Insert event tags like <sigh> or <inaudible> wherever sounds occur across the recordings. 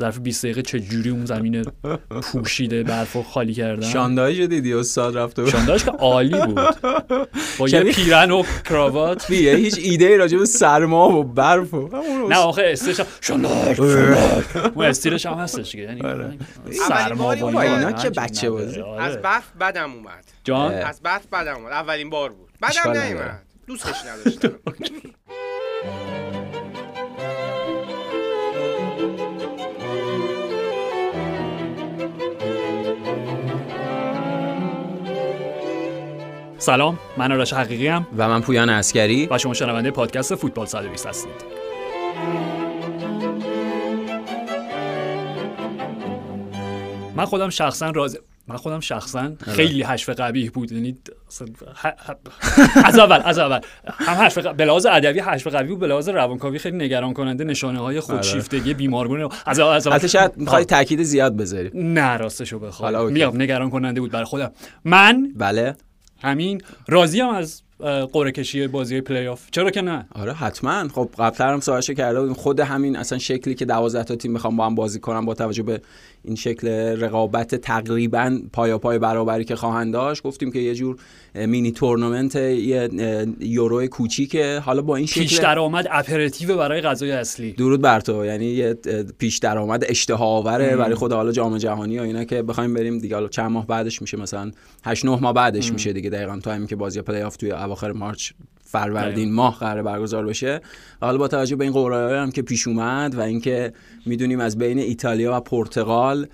ظرف 20 دقیقه چه جوری اون زمین پوشیده برفو خالی کردن؟ شاندایش دیدی؟ استاد رفته بود. شاندایش که عالی بود. با یه پیرن و کراوات. دیگه <laughs> هیچ ایده ای راجع به سرما و برف و نه آخه استش شاندایش اون استیلش هم هستش دیگه. یعنی سرما باری و اینا که بچه بازی. آره. از برف بدم اومد. جان؟ از برف بدم اومد. اولین بار بود. بدم. نیومد. دوستش نداشتم. <laughs> سلام من آرش حقیقی ام و من پویان اسکری و شما شنونده پادکست فوتبال 120 هستید. من خودم شخصا راز من خودم شخصا خیلی حشف قبیح بود. یعنی از اول از اول. هم حشف ق- به لحاظ ادبی حشف بود به لحاظ روانکاوی خیلی نگران کننده نشانه های خودشیفتگی بیمارگونه از اول از اول حتی شاید می‌خوای تاکید زیاد بذاری. نه راستشو بخوام. میگم نگران کننده بود برای خودم. من بله. همین. راضیم از اه، قرعه کشی بازی پلی آف چرا که نه؟ آره حتما. خب قبلا هم صحبتش کرده بودیم. خود همین اصلا شکلی که 12 تا تیم می‌خوام با هم بازی کنن با توجه به این شکل رقابت تقریبا پایا پای برابری که خواهند داشت. گفتیم که یه جور مینی تورنمنت یه یورو کوچیکه. حالا با این پیش شکل درآمد اپراتیف برای غذای اصلی. درود بر تو. یعنی یه پیش درآمد اشتها آوره برای خود حالا جام جهانی و اینا که بخوایم بریم دیگه. حالا چند ماه بعدش میشه مثلا 8 9 ماه بعدش میشه دیگه. دقیقاً تا همین که بازی پلی آف توی اواخر March فروردین ماه قرار برگزار بشه. حالا با توجه به این قرعه هم که پیش اومد و اینکه می‌دونیم از بین ایتالیا و پرتغال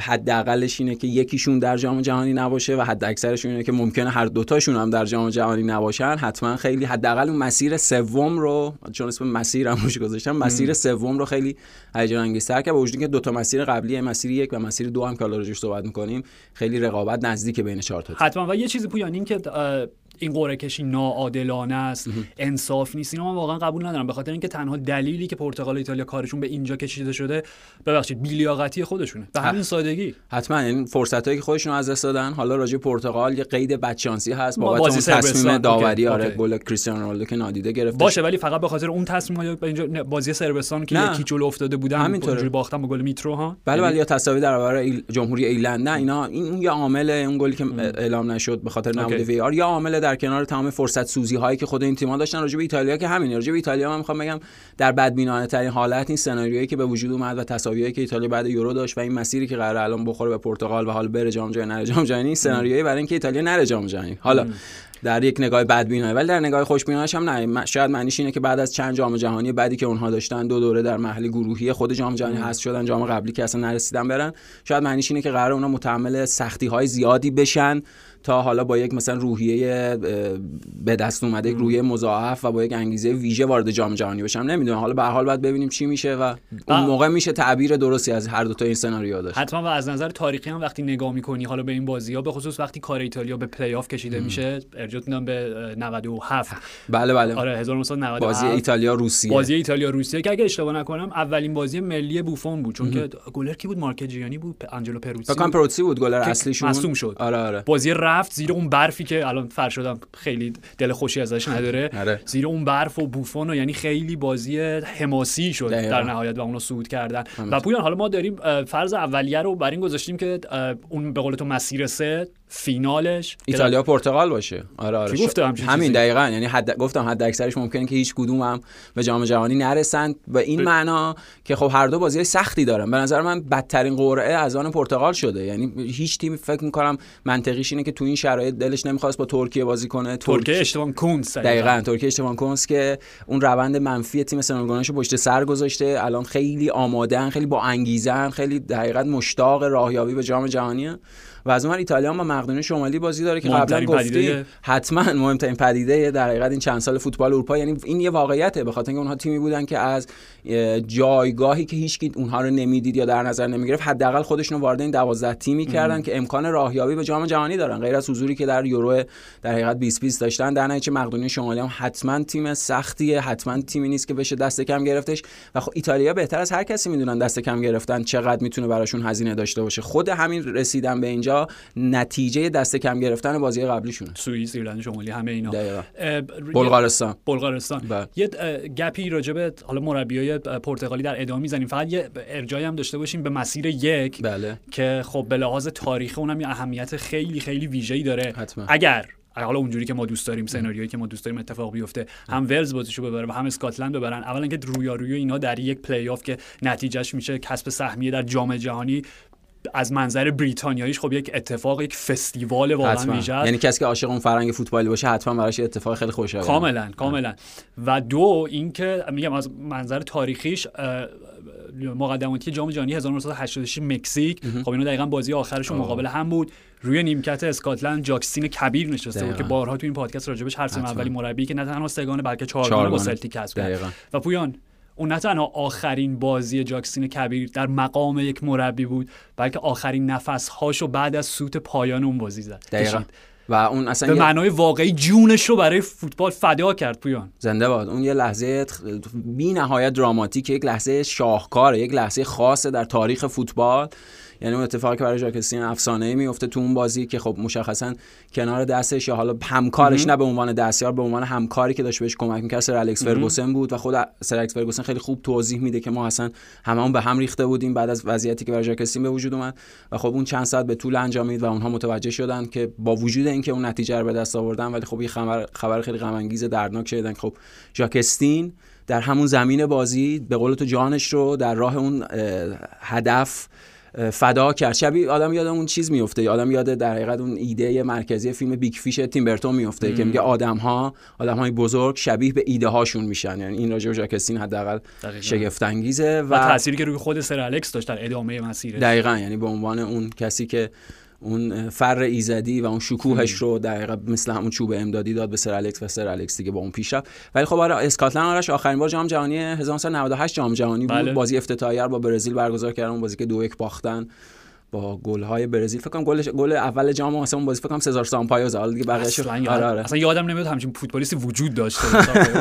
حداقلش اینه که یکیشون در جام جهانی نباشه و حد اکثرشون اینه که ممکنه هر دوتاشون هم در جام جهانی نباشن. حتما خیلی حداقل اون مسیر سوم رو چون اسم مسیر هم روش گذاشتم مسیر سوم رو خیلی هیجان انگیزتر کرد. با وجود اینکه دو تا مسیر قبلی مسیر یک و مسیر دو هم که راجعش صحبت می‌کنیم خیلی رقابت نزدیک بین چهار تا. حتما. و یه چیزی پویان این که این قرعه کشی ناعادلانه است انصاف نیست اینو من واقعا قبول ندارم به خاطر اینکه تنها دلیلی که پرتغال و ایتالیا کارشون به اینجا کشیده شده ببخشید بیلیاقتی خودشونه به همین سادگی حتما این فرصتایی که خودشون از دست دادن حالا راجع به پرتغال یه قید بدشانسی هست بابت اون. تصمیم داوری اوکی، آره. گل کریستیانو رونالدو که نادیده گرفته باشه ولی فقط به خاطر اون تصمیم های اینجا بازی سربستان که. یکی جلو افتاده بودن همینطوره. اونجوری باختن با گل میترو ها بله یعنی بله یا تساوی در برابر. جمهوری ایرلند نه اینا این یه عامل اون گلی که اعلام نشد به خاطر نبود. وی آر یا عامل در کنار تمام فرصت سوزی هایی که خود این تیم‌ها داشتن راجع به ایتالیا که همین راجع به ایتالیا من می‌خوام بگم در بدبینانه ترین حالت این سناریویی که به وجود اومد و تساویایی که ایتالیا بعد یورو داشت و این مسیری که قرار الان بخوره به پرتغال و حالا بره جام جهانی نره جام جهانی این سناریویی برای اینکه ایتالیا نره جام جهانی. حالا در یک نگاه بدبینانه ولی در نگاه خوشبینانش هم نه. شاید معنیش اینه که بعد از چند جام جهانی بعدی که اونها داشتن دو دوره در مرحله گروهی خود جام جهانی حذف شدن جام قبلی که اصلا نرسیدن برن شاید معنیش اینه که قراره اونا متحمل سختی های زیادی بشن. تا حالا با یک مثلا روحیه به دست اومده یک روحیه مضاعف و با یک انگیزه ویژه وارد جام جهانی بشن نمی‌دونم. حالا به هر حال باید ببینیم چی میشه و اون. موقع میشه تعبیر درستی از هر دو تا این سناریو داشت. حتما و از نظر تاریخی هم وقتی نگاه می‌کنی حالا به این بازی ها به خصوص وقتی کار ایتالیا به پلی آف کشیده میشه ارجاعت میدم به اه، 97 بله بله. آره 1997 بازی ایتالیا روسیه. بازی ایتالیا روسیه که اگه اشتباه نکنم اولین بازی ملی بوفون بود چون که گلر کی بود؟ مارکجیانی بود پ- آنجلو پروسی. فکر کنم بود. پروتسی بود گلر اصلیشون. مصدوم شد. آره آره. بازی رفت زیر اون برفی که الان فرشادم خیلی دل خوشی ازش نداره آره. زیر اون برف و بوفون و یعنی خیلی بازی حماسی شد دقیقاً. در نهایت و اونو صعود کردن و پویان حالا ما داریم فرض اولیه رو بر این گذاشتیم که اون به قول تو مسیر سه فینالش ایتالیا پرتغال باشه. آره آره گفته همین؟ دقیقا. یعنی حد گفتم حد اکثرش ممکنه که هیچ کدوم هم به جام جهانی نرسن. و این معنا که خب هر دو بازی سختی دارن. به نظر من بدترین قرعه از آن پرتغال شده. یعنی هیچ تیمی فکر می‌کنم منطقیش اینه که تو این شرایط دلش نمی‌خواست با ترکیه بازی کنه. ترکیه اشتباه کنس دقیقا. ترکیه اشتبان کنس که اون روند منفی تیم سنوگانش رو پشت سر گذاشته. الان خیلی آمادن خیلی با انگیزن خیلی دقیقا مشتاق راهیابی به جام جهانیه. و از اون ایتالیا با مقدونیه شمالی بازی داره که قبلا گفتی. حتما مهمترین پدیده در حقیقت این چند سال فوتبال اروپا. یعنی این یه واقعیته به خاطر اینکه اونها تیمی بودن که از اه، جایگاهی که هیچ اونها رو نمی‌دید یا در نظر نمی‌گرفت حداقل خودشون وارد این 12 تیمی کردن که امکان راهیابی به جام جهانی دارن. غیر از حضوری که در یورو در حقیقت 2020 داشتن در نتیجه مقدونیه شمالی هم حتما تیم سختیه حتما تیمی نیست که بشه دست کم گرفتش. و خب ایتالیا بهتر از هر کسی می‌دونن دست کم گرفتن چقدر می‌تونه براشون هزینه داشته باشه. خود همین رسیدن به اینجا نتیجه دست کم گرفتن بازی قبلیشونه. سوئیس ایرلند شمالی همه اینا. بلغارستان. بلغارستان. بله. یه گپی راجبه حالا مربیای پرتغالی در ادامه می‌زنیم. فقط یه ارجاعی هم داشته باشیم به مسیر یک بله. که خب به لحاظ تاریخی اونم یه اهمیت خیلی خیلی ویژه‌ای داره. حتما. اگر حالا اونجوری که ما دوست داریم سناریویی که ما دوست داریم اتفاق بیفته هم ولز بازیشو ببره و هم اسکاتلند ببرن اولا که رویارویی اینا در یک پلی آف که نتیجهش میشه کسب سهمیه در جام جهانی از منظر بریتانیاییش خب یک اتفاق یک فستیوال واقعا ویژه. یعنی کسی که عاشق اون فرهنگ فوتبالی باشه حتما براش اتفاق خیلی خوشایند کاملا کاملا و دو اینکه میگم از منظر تاریخیش مقدماتی جام جهانی 1986 مکزیک خب اینا دقیقا بازی آخرشون مقابل هم بود روی نیمکت اسکاتلند جاکسین کبیر نشسته بود. که بارها تو این پادکست راجبش هر حتما. اولی مربی که نه تنها سگانه بلکه چهارگانه با. سلتیک کسب. و پویان اون نه تنها آخرین بازی جاکسین کبیر در مقام یک مربی بود بلکه آخرین نفس هاشو بعد از سوت پایان اون بازی زد. دقیقاً. و اون اصلا به معنای واقعی جونش رو برای فوتبال فدا کرد پویان. زنده باد. اون یه لحظه بی نهایت دراماتیک یک لحظه شاهکاره یک لحظه خاصه در تاریخ فوتبال. یعنی اون اتفاقی که برای ژاکستین افسانه ای میفته تو اون بازی که خب مشخصا کنار دستش یا حالا همکارش نه به عنوان دستیار به عنوان همکاری که داشت بهش کمک می‌کرد سر الکس فرگوسن بود و خود سر الکس فرگوسن خیلی خوب توضیح میده که ما اصلا هممون به هم ریخته بودیم بعد از وضعیتی که برای جاک استین به وجود اومد و خب اون چند ساعت به طول انجامید و اونها متوجه شدن که با وجود اینکه اون نتیجه رو به دست آوردن ولی خب یه خبر خبر خیلی غم انگیز دردناک شدن خب جاک استین در همون زمین بازی به قول تو جانش رو در راه اون هدف فدا کرد. شبیه آدم یاد اون چیز میفته آدم یاد در حقیقت اون ایده مرکزی فیلم بیگ فیش تیم برتون میفته که میگه آدم ها آدم های بزرگ شبیه به ایده هاشون میشن. یعنی این راجع به جاک استین حداقل. شگفت انگیزه و تأثیری که روی خود سر الکس داشت در ادامه مسیرش. دقیقا. یعنی به عنوان اون کسی که اون فر ایزدی و اون شکوهش رو دقیقا مثل همون چوب امدادی داد به سر الکس و سر الکس دیگه با اون پیش رفت. ولی خب آره اسکاتلند آرش آخرین بار جام جهانی 1998 جام جهانی بود. بله. بازی افتتاحیه با برزیل برگزار کردن اون بازی که دو یک باختن. با گل های برزیل. فکر کنم گل گل اول جام مثلا اون بازی فکر کنم سزار سامپایوز حالا دیگه یاد... آره آره. اصلا یادم نمیاد همچین فوتبالیستی وجود داشته.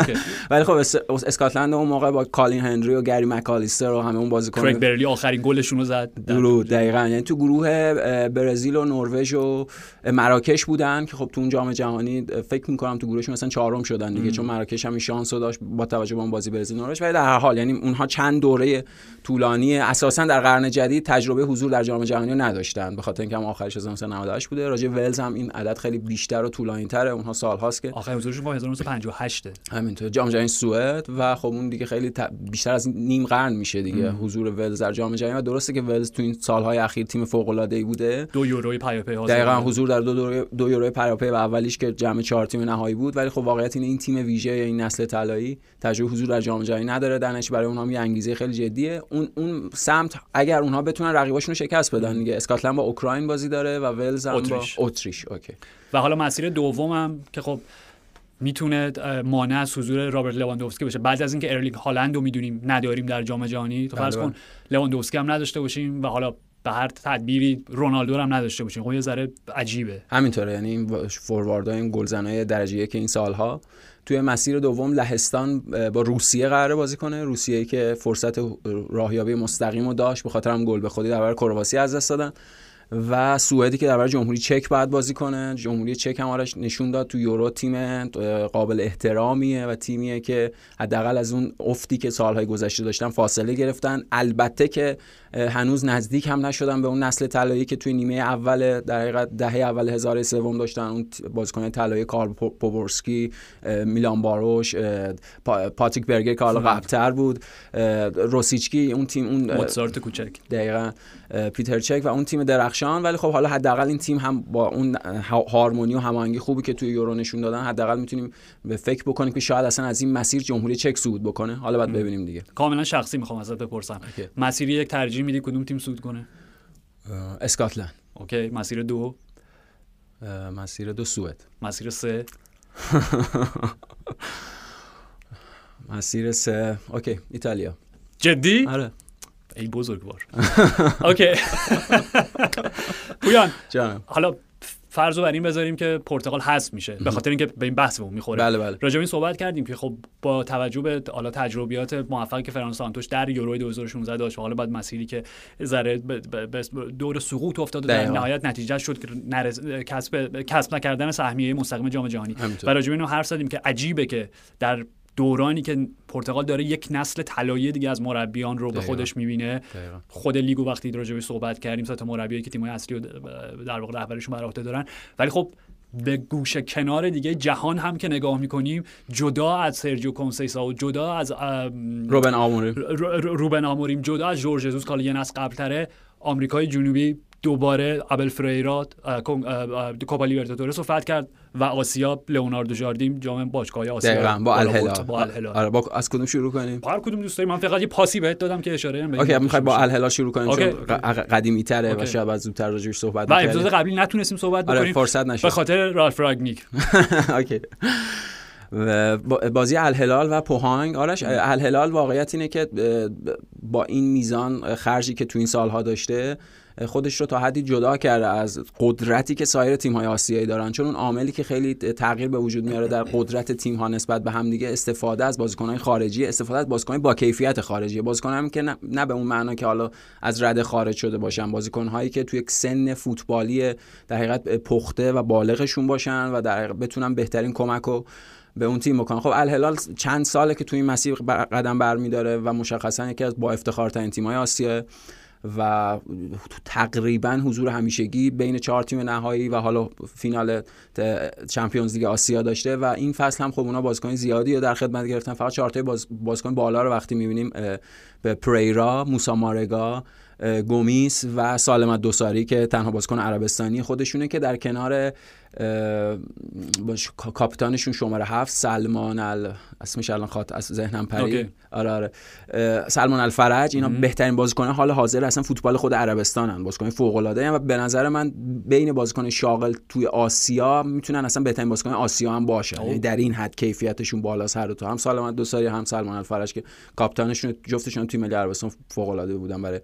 <laughs> ولی خب اس- اسکاتلند اون موقع با کالین هنری و گری مکالیستر و همه اون بازیکن کریگ برلی آخرین گلشون رو زد. در- درود دقیقا. یعنی تو گروه برزیل و نروژ و مراکش بودن که خب تو اون جام جهانی فکر می‌کنم تو گروهشون مثلا چهارم شدن دیگه چون مراکش هم شانس رو داشت با توجه به اون بازی برزیل نروژ. ولی در هر حال یعنی اونها چند دوره طولانی اساسا در قرن جدید تجربه حضور در جام جهانی رو نداشتن. به خاطر اینکه هم آخرش 1998 بوده. راجع ولز هم این عدد خیلی بیشتر و طولانی تره اونها سالهاست که آخرین حضورشون با 1958 همینطور. جام جهانی سوئد و خب اون دیگه خیلی ت- بیشتر از نیم قرن میشه دیگه. حضور ولز در جام جهانی. و درسته که ولز تو این سالهای اخیر تیم فوق العاده ای بوده. دو یوروی پیاپی دقیقا. حضور در دو دوره دو یورو پیاپی و اولیش که جمع چهار تیم نهایی بود. ولی خب واقعیت اینه این تیم ویژه یا این نسل طلایی تجربه حضور در جام جهانی نداره. نتیجه برای اونها یه انگیزه خیلی جدیه. اون اون سمت اگر اونها بتونن رقیباشون رو شکست بدن. دیگه اسکاتلند با اوکراین بازی داره و ولز هم اتریش. با اتریش okay و حالا مسیر دومم که خب می‌تونه مانع از حضور رابرت لواندوفسکی بشه بعد از اینکه ارلینگ هالند رو می‌دونیم نداریم در جام جهانی تو فرض بله. کن لواندوفسکی هم نداشته باشیم و حالا به هر تدبیری رونالدو رو هم نداشته باشیم خب یه ذره عجیبه. همینطوره. یعنی این فورواردها این گلزنای درجه یک این سالها توی مسیر دوم لهستان با روسیه قراره بازی کنه. روسیه که فرصت راهیابی مستقیم رو داشت به خاطر هم گل به خودی در برابر کرواسی از دست دادن. و سوئدی که در برابر جمهوری چک باید بازی کنه. جمهوری چک هم آرش نشون داد تو یورو تیم قابل احترامیه و تیمیه که حداقل از اون افتی که سالهای گذشته داشتن فاصله گرفتن. البته که هنوز نزدیک هم نشدن به اون نسل طلایی که توی نیمه اول در حقیقت دهه اول هزار سوم داشتن. اون بازیکن طلایی کارل پوبورسکی میلان باروش پاتریک برگر که حالا قبلتر بود روسیچکی اون تیم اون موتزارت کوچک. دقیقا. پیتر چک و اون تیم درخشان. ولی خب حالا حداقل این تیم هم با اون هارمونی و هماهنگی خوبی که توی یورو نشون دادن حداقل می‌تونیم به فکر بکنیم که شاید اصلا از این مسیر جمهوری چک صعود بکنه. حالا بعد ببینیم دیگه. کاملا شخصی می‌خوام ازت بپرسم. مسیر یک ترجیح میدی کدوم تیم صعود کنه؟ اسکاتلند. اوکی. مسیر دو؟ مسیر دو سوئد. مسیر سه؟ <laughs> مسیر سه okay. ایتالیا. جدی؟ آره. ای بزرگوار <laughs> okay. پویان جانم. حالا فرض رو بر این بذاریم که پرتغال حذف میشه به خاطر اینکه به این بحثمون می‌خوره. بله بله. راجع به این صحبت کردیم که خب با توجه به حالا تجربیات موفقی که فرناندو سانتوش در یورو 2016 داشت و حالا بعد مسیری که ذره دور سقوط افتاد و در. نهایت نتیجه شد که نرس... کسب کسب نکردن سهمیه مستقیم جام جهانی. و راجع اینو حرف زدیم که عجیبه که در دورانی که پرتغال داره یک نسل طلایی دیگه از مربیان رو به. خودش می‌بینه دقیقاً. خود لیگو وقتی راجع صحبت کردیم سه تا مربی که تیم‌های اصلی رو در واقع رهبریشون بر عهده دارن ولی خب به گوشه کنار دیگه جهان هم که نگاه می‌کنیم جدا از سرجیو کنسیسا و جدا از روبن آموری رو- رو- روبن آموریم جدا از جورج یه نسل قبلتره آمریکای جنوبی دوباره ابل فریرا کوپا لیبرتادورس رو فتح کرد و آسیا لئوناردو جاردیم جام باشگاه آسیا دقیقاً با الهلال. با الهلال آره با از کدوم شروع کنیم هر کدوم دوست داریم من فقط یه پاسی بهت دادم که اشاره این okay می‌خوای با. الهلال شروع کنیم. چون قدیمی تره و. شاید از زودتر راجعش صحبت و می‌کردیم. اپیزود قبلی نتونستیم صحبت آره بکنیم فرصت نشد به خاطر رالف راگنیک <laughs> okay و با- بازی الهلال و پوهانگ آرش الهلال واقعیت اینه که با این میزان خرجی که تو این سالها داشته خودش رو تا حدی جدا کرده از قدرتی که سایر تیم‌های آسیایی دارن. چون اون عاملی که خیلی تغییر به وجود میاره در قدرت تیم‌ها نسبت به همدیگه استفاده از بازیکن‌های خارجی استفاده از بازیکن‌های با کیفیت خارجی. بازیکن هم که نه, نه به اون معنا که حالا از رده خارج شده باشن. بازیکن‌هایی که توی یک سن فوتبالی در حقیقت پخته و بالغشون باشن و در بتونن بهترین کمک رو به اون تیم بکنن. خب الهلال چند ساله که توی این مسیر قدم برمیداره و مشخصا یکی از با افتخارترین تیم‌های آسیا و تقریبا حضور همیشگی بین چهار تیم نهایی و حالا فینال چمپیونز لیگ آسیا داشته و این فصل هم خب اونا بازیکن زیادی رو در خدمت گرفتن. فقط چهار تای باز بازیکن بالا رو وقتی می‌بینیم به پریرا، موسا مارگا گومیس و سالم الدوساری که تنها بازیکن عربستانی خودشونه که در کنار کاپیتانشون شماره هفت سلمان ال اسمش الان خاط از ذهنم پرید. okay. آره آره. سلمان الفرج اینا بهترین بازیکن حال حاضر اصلا فوتبال خود عربستانن. بازیکن فوق العاده و به نظر من بین بازیکن شاغل توی آسیا می‌تونن اصلا بهترین بازیکن آسیا هم باشن اوه. یعنی در این حد کیفیتشون بالاست هر دو تا. هم سالم الدوساری هم سلمان الفرج که کاپیتانشون جفتشون تیم ملی عربستان فوق العاده بودن برای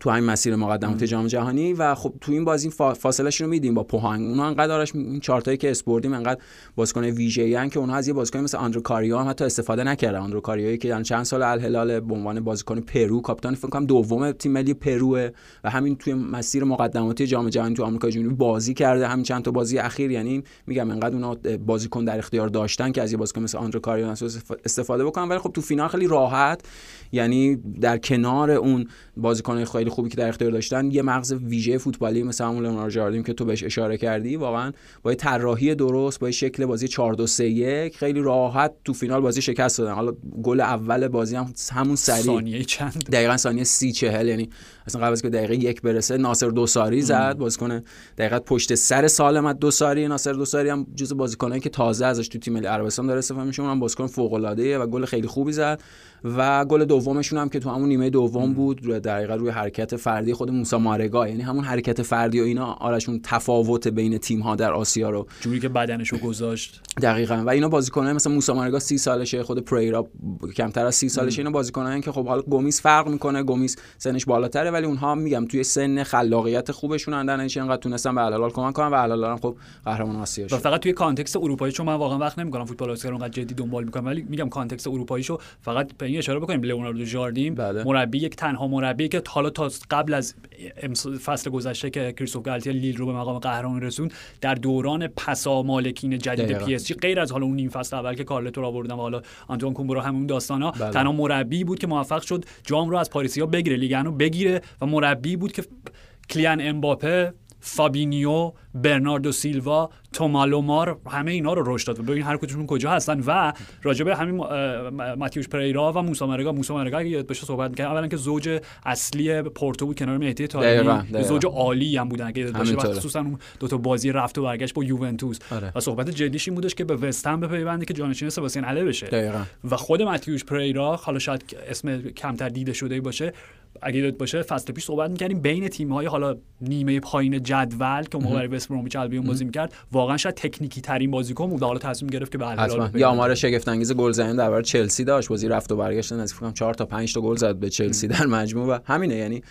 تو همین مسیر مقدمات جام جهانی و خب تو این بازی فا- فاصلهشون رو میدیم با پوهانگ اونها انقدر آرش این چارتایی که اسم بردیم انقدر بازیکن ویژه‌ای که اونها از یه بازیکن مثل آندره کاریو هم حتی استفاده نکردن. آندره کاریویی که چند سال الهلال به عنوان بازیکن پرو کاپیتان فکر کنم دوم تیم ملی پروه و همین توی مسیر مقدماتی جام جهانی تو آمریکا جنوبی بازی کرده. همین چند تا بازی اخیر یعنی میگم انقدر اونا بازیکن در اختیار داشتن که از یه بازیکن مثل آندرو کاریو استفاده بکنن. ولی خب تو فینال خیلی راحت یعنی در کنار اون بازیکن خیلی خوبی که در اختیار داشتن یه مغز ویژه فوتبالی مثل همون لئوناردو جاردیم که تو بهش اشاره کردی واقعا با یه طراحی درست با یه شکل بازی 4 2 3 1 خیلی راحت تو فینال بازی شکست دادن. حالا گل اول بازی هم همون سریع. ثانیه چند؟ دقیقا ثانیه سی چهل یعنی اصلا قبل از که دقیقه یک برسه ناصر دوساری زد بازیکن دقیقا پشت سر سالمت دوساری. ناصر دوساری هم جزو بازیکنایی که تازه ازش تو تیم ملی عربستان داره استفاده میشه. اونم بازیکن فوق العاده و گل خیلی خوبی زد. و گل دومشون هم که تو همون نیمه دوم بود در حقیقت روی حرکت فردی خود موسی مارگا یعنی همون حرکت فردی و اینا آرشون تفاوت بین تیم ها در آسیا رو جوری که بدنشو گذاشت. دقیقا. و اینا بازیکنان مثل موسی مارگا 30 سالشه خود پریرا کمتر از 30 سالشه. اینا بازیکنان که خب حالا گومیس فرق می‌کنه گومیس سنش بالاتره ولی اونها میگم توی سن خلاقیت خوبشون اندن اینش انقدر تونستن به الهلال کمک کنن و الهلال هم خب قهرمان آسیا شد. فقط توی context اروپایی چون من واقعا وقت نمی‌کنم فوتبال آسیا رو اونقدر جدی دنبال می‌کنم ولی میگم context اروپاییشو فقط به این اشاره بکنیم لئوناردو جاردیم بله. مربی یک تنها مربی که حالا تا قبل از فصل گذشته که کریستوف گالتیا لیل رو به مقام قهرمان رسوند در دوران پسا مالکین جدید. PSG غیر از حالا اون نیم فصل اول که کارلتو رو آوردن و حالا آنتوان کومبورا همون داستانا بله. تنها مربی بود که موفق شد جام رو از پاریسیا بگیره لیگن رو بگیره و مربی بود که کلیان امباپه فابینیو برناردو سیلوا تومالومار همه اینا رو رشد داد و ببین هر کدومشون کجا هستن و راجبه همین ماتیوش پریرا و موسی مرگا موسی مرگا اگه یاد باشه صحبت می‌کردم اولا که زوج اصلی پورتو بود کنار مهدی طاهری دقیقاً. زوج عالی هم بودن که یاد همینطوره. خصوصا اون دو تا بازی رفت و برگشت با یوونتوس آره. و صحبت جدیش این بودش که به وستهم بپیونده که جانشین سباستین اله بشه دقیقاً. و خود ماتیوش پریرا حالا شاید اسم کمتر دیده شده باشه اگه یاد باشه فصل پیش صحبت می‌کردیم بین تیم‌های حالا نیمه پایین جدول که موقع برای وست برومیچ البیون بازی می‌کرد واقعا شاید تکنیکی ترین بازیکن بود. حالا تصمیم گرفت که به الهلال. یا آمار شگفت انگیز گل زدن در برابر چلسی داشت. بازی رفت و برگشت. نزدیک کنم 4 تا 5 تا گل زد به چلسی در مجموع و همینه. یعنی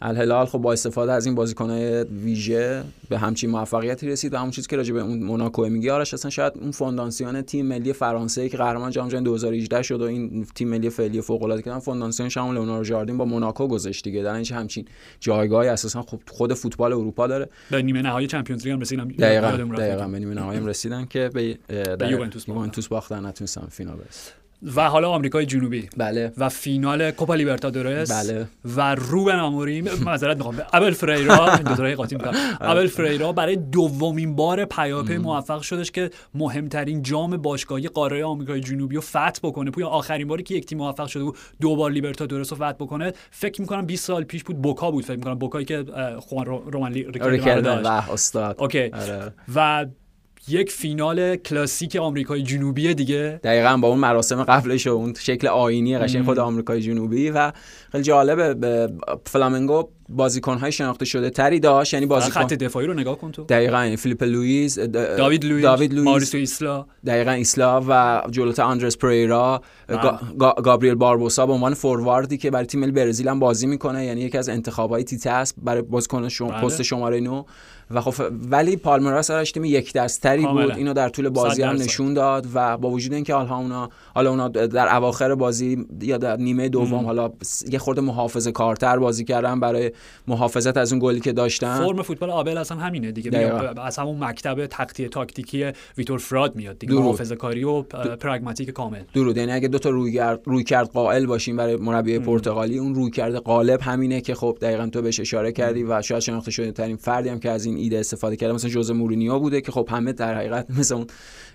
الهلال خب با استفاده از این بازیکنهای ویژه به همچین موفقیتی رسید و همون چیزی که راجع به اون موناکو میگه آرش اصلا شاید اون فونداسیون تیم ملی فرانسه که قهرمان جام جهانی 2018 شد و این تیم ملی فعلی فوق العاده کردن فونداسیون شامل لئوناردو جاردین با موناکو گذاشت دیگه. در اینجا همچین جایگاهی اساسا خب خود فوتبال اروپا داره. به نیمه نهایی چمپیونز لیگ هم رسیدن. دقیقاً دقیقاً به نیمه نهایی هم رسیدن که به یوونتوس باختن. نتونستن فینال برسن و حالا آمریکای جنوبی. بله. و فینال کوپا لیبرتادورس. بله. و روبن آموریم. معذرت می‌خوام. ابل فریرا. این دو تا قاطی می‌کنم ابل فریرا برای دومین بار پیاپی موفق شدش که مهمترین جام باشگاهی قاره آمریکای جنوبی رو فتح بکنه. پویا آخرین باری که یک تیم موفق شده بود دو بار لیبرتادورس رو فتح بکنه. فکر می‌کنم 20 سال پیش بود بوکا بود فکر می‌کنم. بوکایی که خوان رومان ریکلمه استاد. okay. آره. و یک فینال کلاسیک آمریکای جنوبی دیگه. دقیقا با اون مراسم قبلش و اون شکل آیینی قشنگ خود آمریکای جنوبی و خیلی جالبه به فلامنگو بازیکن‌های شناخته شده تری داشت یعنی بازیکن خط دفاعی رو نگاه کن تو. دقیقاً یعنی فیلیپ لوئیس داوید لوئیس داوید لوئیس مائوریسیو ایسلا. دقیقاً ایسلا و جلوتر آندرس پریرا گا... گا... گابریل باربوسا به عنوان فورواردی که برای تیم ملی برزیل هم بازی می‌کنه یعنی یکی از انتخابای تیته است برای بازیکن شما بله. پست شماره 9 و خب ولی پالمراس سرش تیم یک دست‌تری بود. اینو در طول بازی هم. نشون داد و با وجود اینکه حالا اونا حالا اونا در اواخر بازی یا در نیمه دوم حالا یه خورده محافظه کارتر بازی کردن برای محافظت از اون گلی که داشتن. فرم فوتبال آبل اصلا همینه دیگه. از همون مکتب تخطیه تاکتیکی ویتور فراده میاد دیگه. درسته. محافظه کاری و پراگماتیک کامل. درسته. یعنی اگه دو تا رویکرد رویکرد قائل باشیم برای مربی پرتغالی اون رویکرد غالب همینه که خب دقیقا تو بهش اشاره کردی و شاید شناخته شده ترین فردی هم که از این ایده استفاده کرده مثلا جوز مورینیو بوده که خب همه در حقیقت مثل اون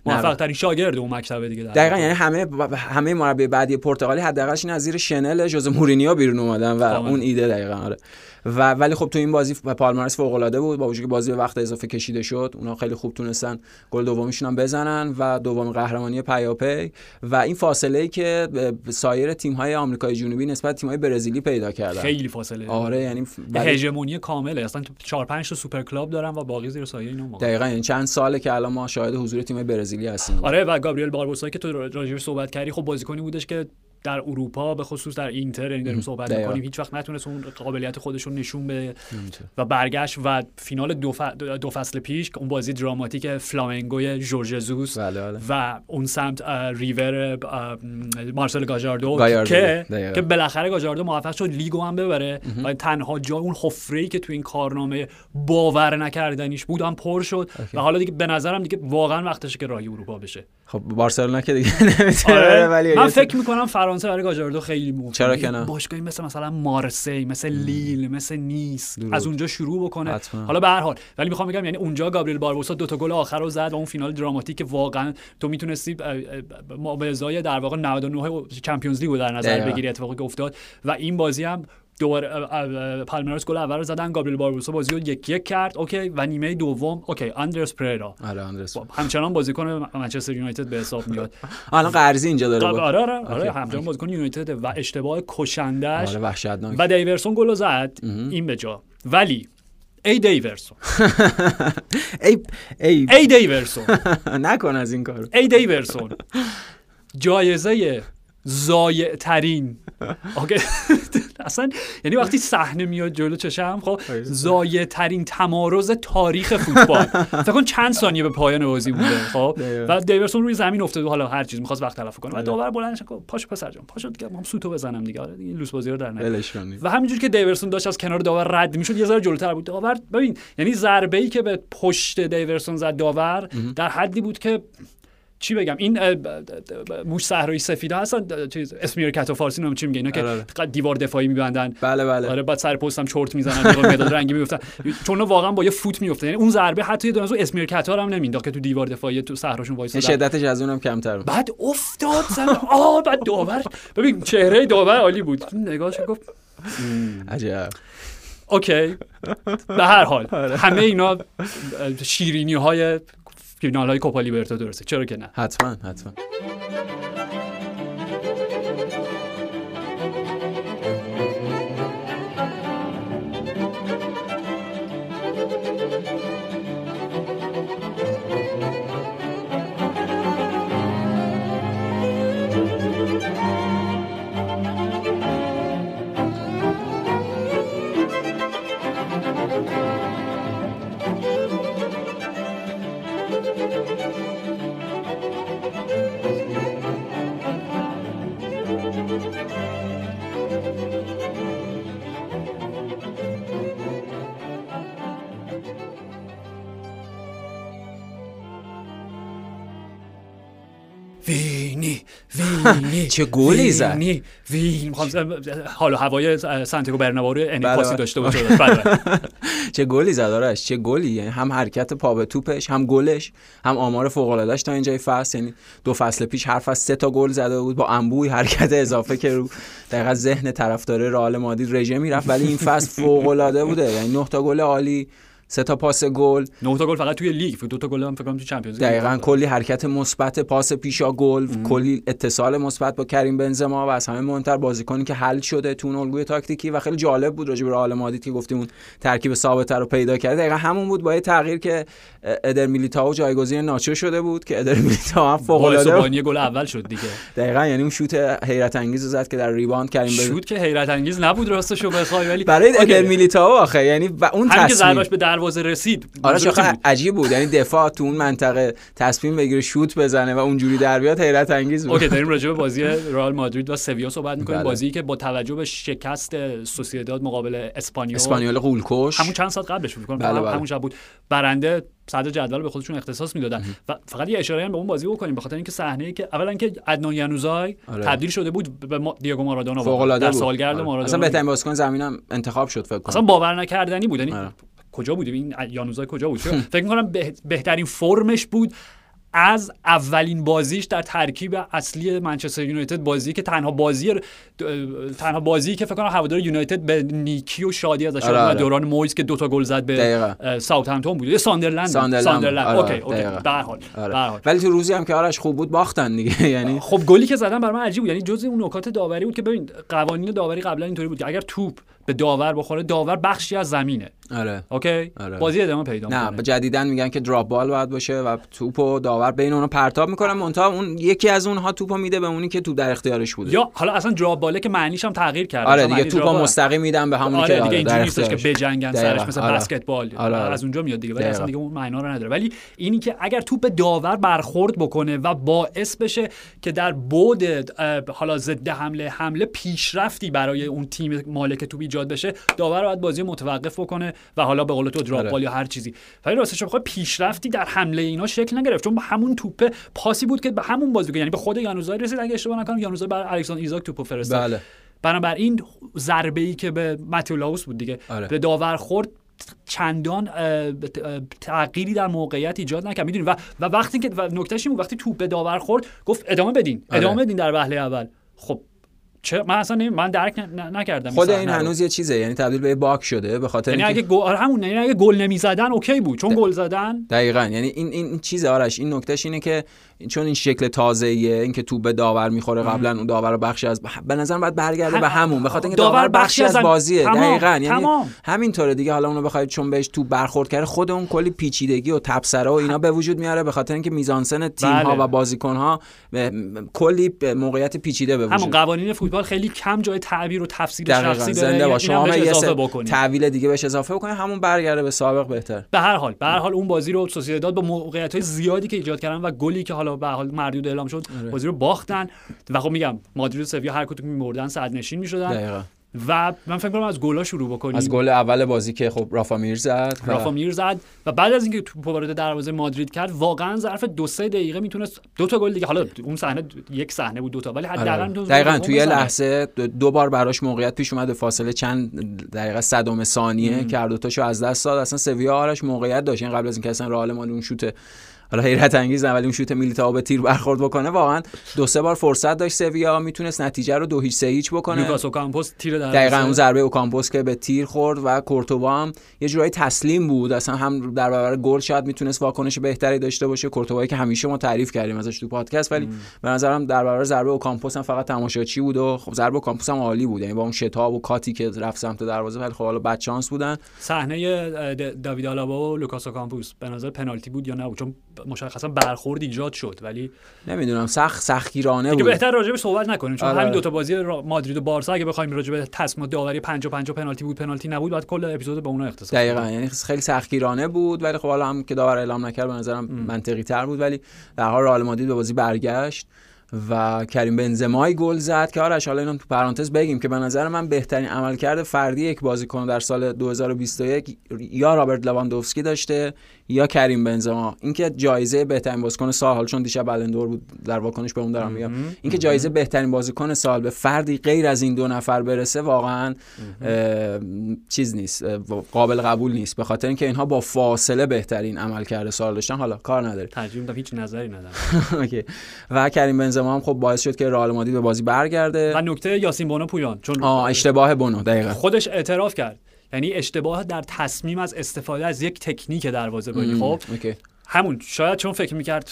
موفق ترین شاگرد اون مکتب دیگه در دقیقا یعنی همه همه مربی بعدی پرتغالی حداقلش این از زیر شنل جوز مورینیو بیرون اومدن و کاملا. اون ایده دقیقا آره. و ولی خب تو این بازی پالمراس فوق العاده بود با وجودی که بازی به وقت اضافه کشیده شد اونا خیلی خوب تونستن گل دومیشون هم بزنن و دوم قهرمانی پیاپی. و این فاصله ای که سایر تیم های آمریکای جنوبی نسبت تیم های برزیلی پیدا کردن. خیلی فاصله. آره یعنی ولی- هژمونی کامله. اصلا 4 5 تا super club دارن و باقی زیر سایه اینا دقیقا یعنی چند ساله که الان ما شاهد حضور تیم برزیلی هستیم. آره و گابریل باربوسا که تو راجعش صحبت کردی خب بازیکنی بودش که در اروپا به خصوص در اینتر یعنی داریم صحبت. می‌کنیم هیچ وقت نتونست اون قابلیت خودش رو نشون بده. و برگشت و فینال دو, ف... دو فصل پیش اون بازی دراماتیک فلامنگوی جورج زوس بله بله. و اون سمت ریور مارسل گاجاردو که. که بالاخره گاجاردو موفق شد لیگو هم ببره. و تنها جا اون حفره که تو این کارنامه باور نکردنیش بود هم پر شد. و حالا دیگه به نظرم دیگه واقعا وقتشه که راهی اروپا بشه. خب بارسلونا که دیگه نمی‌تونه آره ولی من فکر می‌کنم فرانسه برای گاجاردو خیلی مهمه چرا که نه؟ باشگاهی مثل مثلا مارسی مثل لیل مثل نیس درود. از اونجا شروع بکنه حتما. حالا به هر حال ولی می‌خوام بگم یعنی اونجا گابریل باربوسا دو تا گل آخر رو زد و اون فینال دراماتیک که واقعا تو می‌تونستی مبارزای در واقع 99 چمپیونز لیگ رو در نظر دقیقاً. بگیری اتفاقی که افتاد و این بازی هم دوباره پالمراس گل اول رو زدن. گابریل باربوسا بازی رو یک یک کرد. okay و نیمه دوم okay اندرس پریرا. آره آندرس همچنان بازیکن منچستر یونایتد به حساب میاد. <laughs> الان قرضی اینجا داره آره. آره آره, آره. همچنان بازیکن یونایتد و اشتباه کشندش آره وحشتناک. و دیورسون گل رو زد. این به جا. ولی ای دیورسون. <laughs> ای ای ای دیورسون. <laughs> نکن از این کارو. ای دیورسون. جایزه زایع ترین <laughs> اصلا یعنی وقتی صحنه میاد جلو چشم خب زایع ترین تمارز تاریخ فوتبال. <laughs> فکر کن چند ثانیه به پایان بازی بوده خب. و دیورسون روی زمین افتاد و حالا هر چیز می‌خواست وقت تلف کنه. و داور بلندش گفت پاشو پسر جان پاشو دیگه هم سوتو بزنم دیگه. آره دیگه لوس بازی رو در کنید و همینجور که دیورسون داشت از کنار داور رد می‌شد یه ذره جلوتر بود. داور ببین یعنی ضربه ای که به پشت دیورسون زد داور در حدی بود که چی بگم؟ این موش صحرایی سفیدا هستن چیز اسمیر کت و فارسی نمی‌دونم چی میگه. اینا که آره. قد- دیوار دفاعی میبندن. بله بله. آره بعد سر پستم چرت می‌زنن یا مداد رنگی میفتن چون واقعا با یه فوت میفته یعنی اون ضربه حتی یه دونه از اون اسمیر کتا هم نمینداخت که تو دیوار دفاعی تو صحراشون وایسادن. شدتش از اونم کمتر بود. بعد افتاد زمین آه بعد داور. ببین چهره داور عالی بود. نگاهش گفت عجب. اوکی. به هر حال همه اینا شیرینی های فینال های کوپا لیبرتادورسه. چرا که نه؟ حتما حتما. وینی <laughs> چه گلی زد. وینی وینی. می‌خوام حال و هوای سانتیاگو برنابئو رو بله، انعکاسی بله. داشته باشه. بله، بله. <laughs> چه گلی زد آرش؟ چه گلی؟ یعنی هم حرکت پا به توپش هم گلش هم آمار فوق العاده‌اش تا اینجای فصل. یعنی دو فصل پیش هر فصل سه تا گل زده بود با انبوهی حرکت اضافه که رو دقیقا ذهن طرفدار رئال مادرید رژه می‌رفت. ولی این فصل فوق العاده بوده. یعنی نه تا گل عالی سه تا پاس گل. نه تا گل فقط توی لیگ دو تا گل هم فکر کنم تو چمپیونز لیگ. دقیقا کلی حرکت مثبت پاس پیشا گل. کلی اتصال مثبت با کریم بنزما و از همه مهمتر بازیکنی که حل شده تو اون الگوی تاکتیکی و خیلی جالب بود راجع به رئال مادرید که گفتیم اون ترکیب ثابت رو پیدا کرده. دقیقا همون بود با یه تغییر که ادر میلیتائو جایگزین ناچو شده بود که ادر میلیتائو هم فوق العاده گل اول شد دیگه. <laughs> دقیقا یعنی اون شوت حیرت انگیز رو زد که در rebound کریم شوت که حیرت انگیز نبود راستشو بخوای ولی برای. ادر میلیتائو آخه یعنی اون تصمیم دروازه رسید آره بود. عجیب بود یعنی دفاع تو اون منطقه تصمیم بگیره شوت بزنه و اونجوری در بیاد حیرت انگیز بود okay داریم راجع به بازی رئال مادرید و سویا صحبت می‌کنیم بله. بازی که با توجه به شکست سوسییداد مقابل اسپانیول اسپانیول قولکش همون چند ساعت قبلش فکر بله، بله. همون شب بود برنده صدر جدول به خودشون اختصاص می‌دادن و فقط یه اشاره هم به اون بازی بکنیم به خاطر اینکه صحنه ای که اولا که عدنان ینوزای آره. تبدیل شده بود به ما- دیگو مارادونا در سالگرد آره. مارادونا اصلا بهترین بازیکن زمینم انتخاب شد فکر اصلا کنم باور نکردنی بود یعنی آره. کجا بود این یانوزای کجا بود؟ فکر می‌کنم به- بهترین فرمش بود از اولین بازیش در ترکیب اصلی منچستر یونایتد بازی که تنها بازی تنها بازی که فکر کنم هوادار یونایتد به نیکی و شادی ازش آره، آره. دوران مویز که دوتا گل زد به ساوثهمپتون بود یه ساندرلند. ساندرلند. ساندرلند آره، okay okay. به حال آره. حال. ولی تو روزی هم که آرش خوب بود باختن دیگه <laughs> یعنی خب گلی که زدن برای من عجیب بود یعنی جزء اون نکات داوری بود که ببین قوانین داوری قبلا اینطوری بود که اگر توپ به داور بخوره داور بخشی از زمینه آره اوکی آره. بازی ادامه پیدا نه می‌کنه. به جدیدن میگن که دراپ بال باید باشه و توپ و داور بین اونها پرتاب می‌کنه منتها اون یکی از اونها توپو میده به اونی که توپ در اختیارش بوده یا حالا اصلا جراب باله که معنیش هم تغییر کرده آره دیگه توپو مستقیم میدن به همونی آره که دیگه در نیستش که بجنگن. سرش مثل آره. بسکتبال آره، آره. از اونجا میاد دیگه ولی اصلا. دیگه اون معنا رو نداره ولی اینی که اگر توپ داور برخورد بکنه و باعث بشه که در بود اه، حالا ضد حمله حمله پیشرفتی برای اون تیم مالک توپ ایجاد بشه داور باید بازی متوقف بکنه و حالا به قول تو دراپ آره. بال یا هر چیزی. ولی راستش بخوای پیشرفتی در حمله اینا شکل نگرفت چون همون توپه پاسی بود که به همون بازی یعنی به خود یانوزای رسید اگه اشتباه نکنم یانوزای بر الکساندر ایزاک توپو فرستاد. بله. بنابراین ضربه ای که به ماتیولاوس بود دیگه. آره. به داور خورد چندان تغییری در موقعیت ایجاد نکرد. می‌دونی؟ و و وقتی که نکتهش این وقتی توپ به داور خورد گفت ادامه بدین آره. ادامه بدین در وهله اول. خب چه من اصلا نمی- من درک ن- ن- نکردم خود این رو. هنوز یه چیزه یعنی تبدیل به یه باگ شده به خاطر یعنی اگه گل آره همون یعنی اگه گل نمی‌زدن اوکی بود چون گل زدن دقیقا یعنی این این چیز آرش این نکتهش اینه که چون این شکل تازه ایه این که تو به داور می‌خوره قبلا اون داور بخشی از به نظر باید برگرده هم- به همون به خاطر اینکه داور داور بخشی از بازیه تمام، دقیقا یعنی تمام. همینطوره دیگه حالا اونو بخواید چون بهش تو برخورد کرده خود اون کلی پیچیدگی و تبصره و اینا به وجود میاره به خاطر اینکه میزانسن تیم ها بله. و بازیکن ها کلی موقعیت پیچیده به همون وجود قوانین فوتبال خیلی کم جای تعبیر و تفسیر دقیقاً. شخصی داره زنده اینم باشه. شما یه اضافه سه بکنید تعویل دیگه بهش اضافه بکنید همون برگرده به سابق بهتر. به هر حال به هر حال اون بازی رو سوسییداد با موقعیت های زیادی که ایجاد کردن و گلی که حالا به هر حال مردود اعلام شد آره. بازی رو باختن. و خب میگم مادرید و سویا هر کدوم میمردن صد نشین می‌شدن و من فکر کنم از گلا شروع بکنیم. از گل اول بازی که خب رافا میر زد و- رافا میر زد و بعد از اینکه توپ وارد دروازه مادرید کرد واقعا ظرف دو سه دقیقه می‌تونست دو تا گل دیگه. حالا اون صحنه یک صحنه بود دو تا ولی حداقل آره. دقیقا گل توی یه. لحظه دو, دو بار براش موقعیت پیش اومد فاصله چند دقیقه صدم ثانیه که هر دوتاشو از دست داد. اصلا سویا آرش موقعیت داشت. این قبل از اینکه اصلا رئال مال اون شوت حالا حیرت انگیز نه ولی اون شوت میلیتائو به تیر برخورد بکنه واقعا دو سه بار فرصت داشت سویا می‌تونست نتیجه رو دو هیچ سه هیچ بکنه. لوکاس اوکامپوس تیر در دقیقا اون ضربه اوکامپوس که به تیر خورد و کورتوا هم یه جورایی تسلیم بود. اصلا هم در برابر گل شاید می‌تونست واکنش بهتری داشته باشه. کورتوایی که همیشه ما تعریف کردیم ازش تو پادکست ولی به نظرم در برابر ضربه اوکامپوس هم فقط تماشاچی بود و خب ضربه اوکامپوس هم عالی بود. یعنی با اون شتاب و کاتی که رفت سمت دروازه ولی خب حالا بد شانس بودن. صحنه داوید آلابا و لوکاس اوکامپوس به نظر پنالتی بود یا نبود چون مشخصا برخورد ایجاد شد ولی نمی‌دونم سخت سختگیرانه بود بهتر راجبش صحبت نکنیم چون آره. همین دوتا بازی را- مادرید و بارسا اگه بخوایم راجع به تصمیم داوری 5 و 5 پنالتی بود پنالتی نبود بعد کل اپیزود به اونها اختصاص دقیقا. یعنی خیلی سختگیرانه بود ولی خب حالا هم که داور اعلام نکرد به نظرم منطقی تر بود ولی در حال رئال مادرید به بازی برگشت و کریم بنزمای گل زد که آرش حالا اینم تو پرانتز بگیم که به نظر من بهترین عملکرد فردی یک بازیکن در سال 2021 یا رابرت لواندوفسکی داشته یا کریم بنزما. اینکه جایزه بهترین بازیکن سال حالا چون دیشب بلندور بود در واکنش به اون دارم میگم. اینکه جایزه بهترین بازیکن سال به فردی غیر از این دو نفر برسه واقعا چیز نیست قابل قبول نیست. به خاطر اینکه اینها با فاصله بهترین عملکرد سال داشتن. حالا کار نداره ترجیح هیچ نظری ندارم. <laughs> و کریم بنزما هم خب باعث شد که رئال مادرید به بازی برگرده. و نکته یاسین بونو پویان چون آه اشتباه بونو دقیقاً. خودش اعتراف کرد. یعنی اشتباه در تصمیم از استفاده از یک تکنیک دروازه‌بانی خب؟ اوکی. همون شاید چون فکر می‌کرد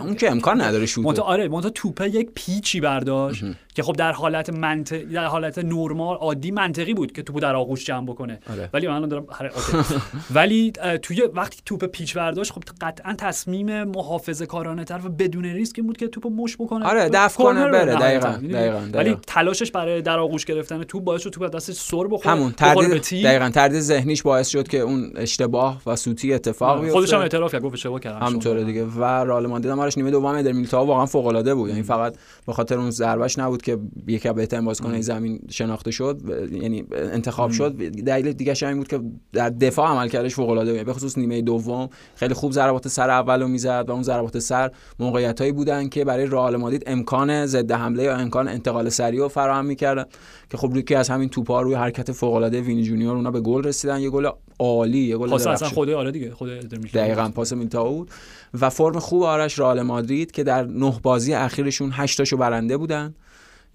اون که امکان نداره شوت. آره منتها توپه یک پیچی برداشت. که خب در حالت منطق در حالت نرمال عادی منطقی بود که توپو در آغوش جمع بکنه. آره. ولی من دارم <laughs> ولی توی وقتی توپ پیچ برداشت خب قطعا تصمیم محافظه کارانه تر و بدون ریسک بود که توپو مش بکنه. آره دفع کنه بره. دقیقاً دقیقاً ولی تلاشش برای در آغوش گرفتن توپ باعث شد توپ دستش سر بخوره همون تردید دقیقاً تردید ذهنیش باعث شد که اون اشتباه و سوتی اتفاق بیفته. خودش هم اعتراف کرد گفت اشتباه کردم همونطوره دیگه. و رئال مادرید هم نیمه دوم ادر میلیتائو واقعا فوق العاده بود. یعنی فقط به خاطر اون ضربش نبود که یکی بهترین بازیکن زمین شناخته شد یعنی انتخاب شد. دلیل دیگه این بود که در دفاع عملکردش فوق العاده بود. به خصوص نیمه دوم خیلی خوب ضربات سر اولو می‌زد و اون ضربات سر موقعیتایی بودن که برای رئال مادرید امکان ضد حمله یا امکان انتقال سریع رو فراهم می‌کردن. که خب روی از همین توپا روی حرکت فوق العاده وینی جونیور اونا به گل رسیدن. یه گل عالی یه گل پاس اصلا خود آره دیگه خود دقیقاً پاس میلیتائو و فرم خوب آرش رئال مادرید که در نه بازی اخیرشون 8 تاشو برنده بودن.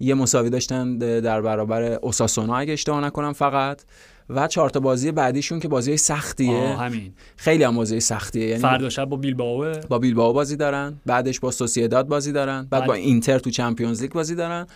یه مساوی داشتن در برابر اوساسونا اگه اشتباه نکنم فقط. و چهار تا بازی بعدیشون که بازی سختیه. همین. خیلی هم بازی سختیه. یعنی فردا شب با بیلبائو. با بیلبائو بازی دارن. بعدش با سوسییداد بازی دارن. بعد با اینتر تو چمپیونز لیگ بازی دارن.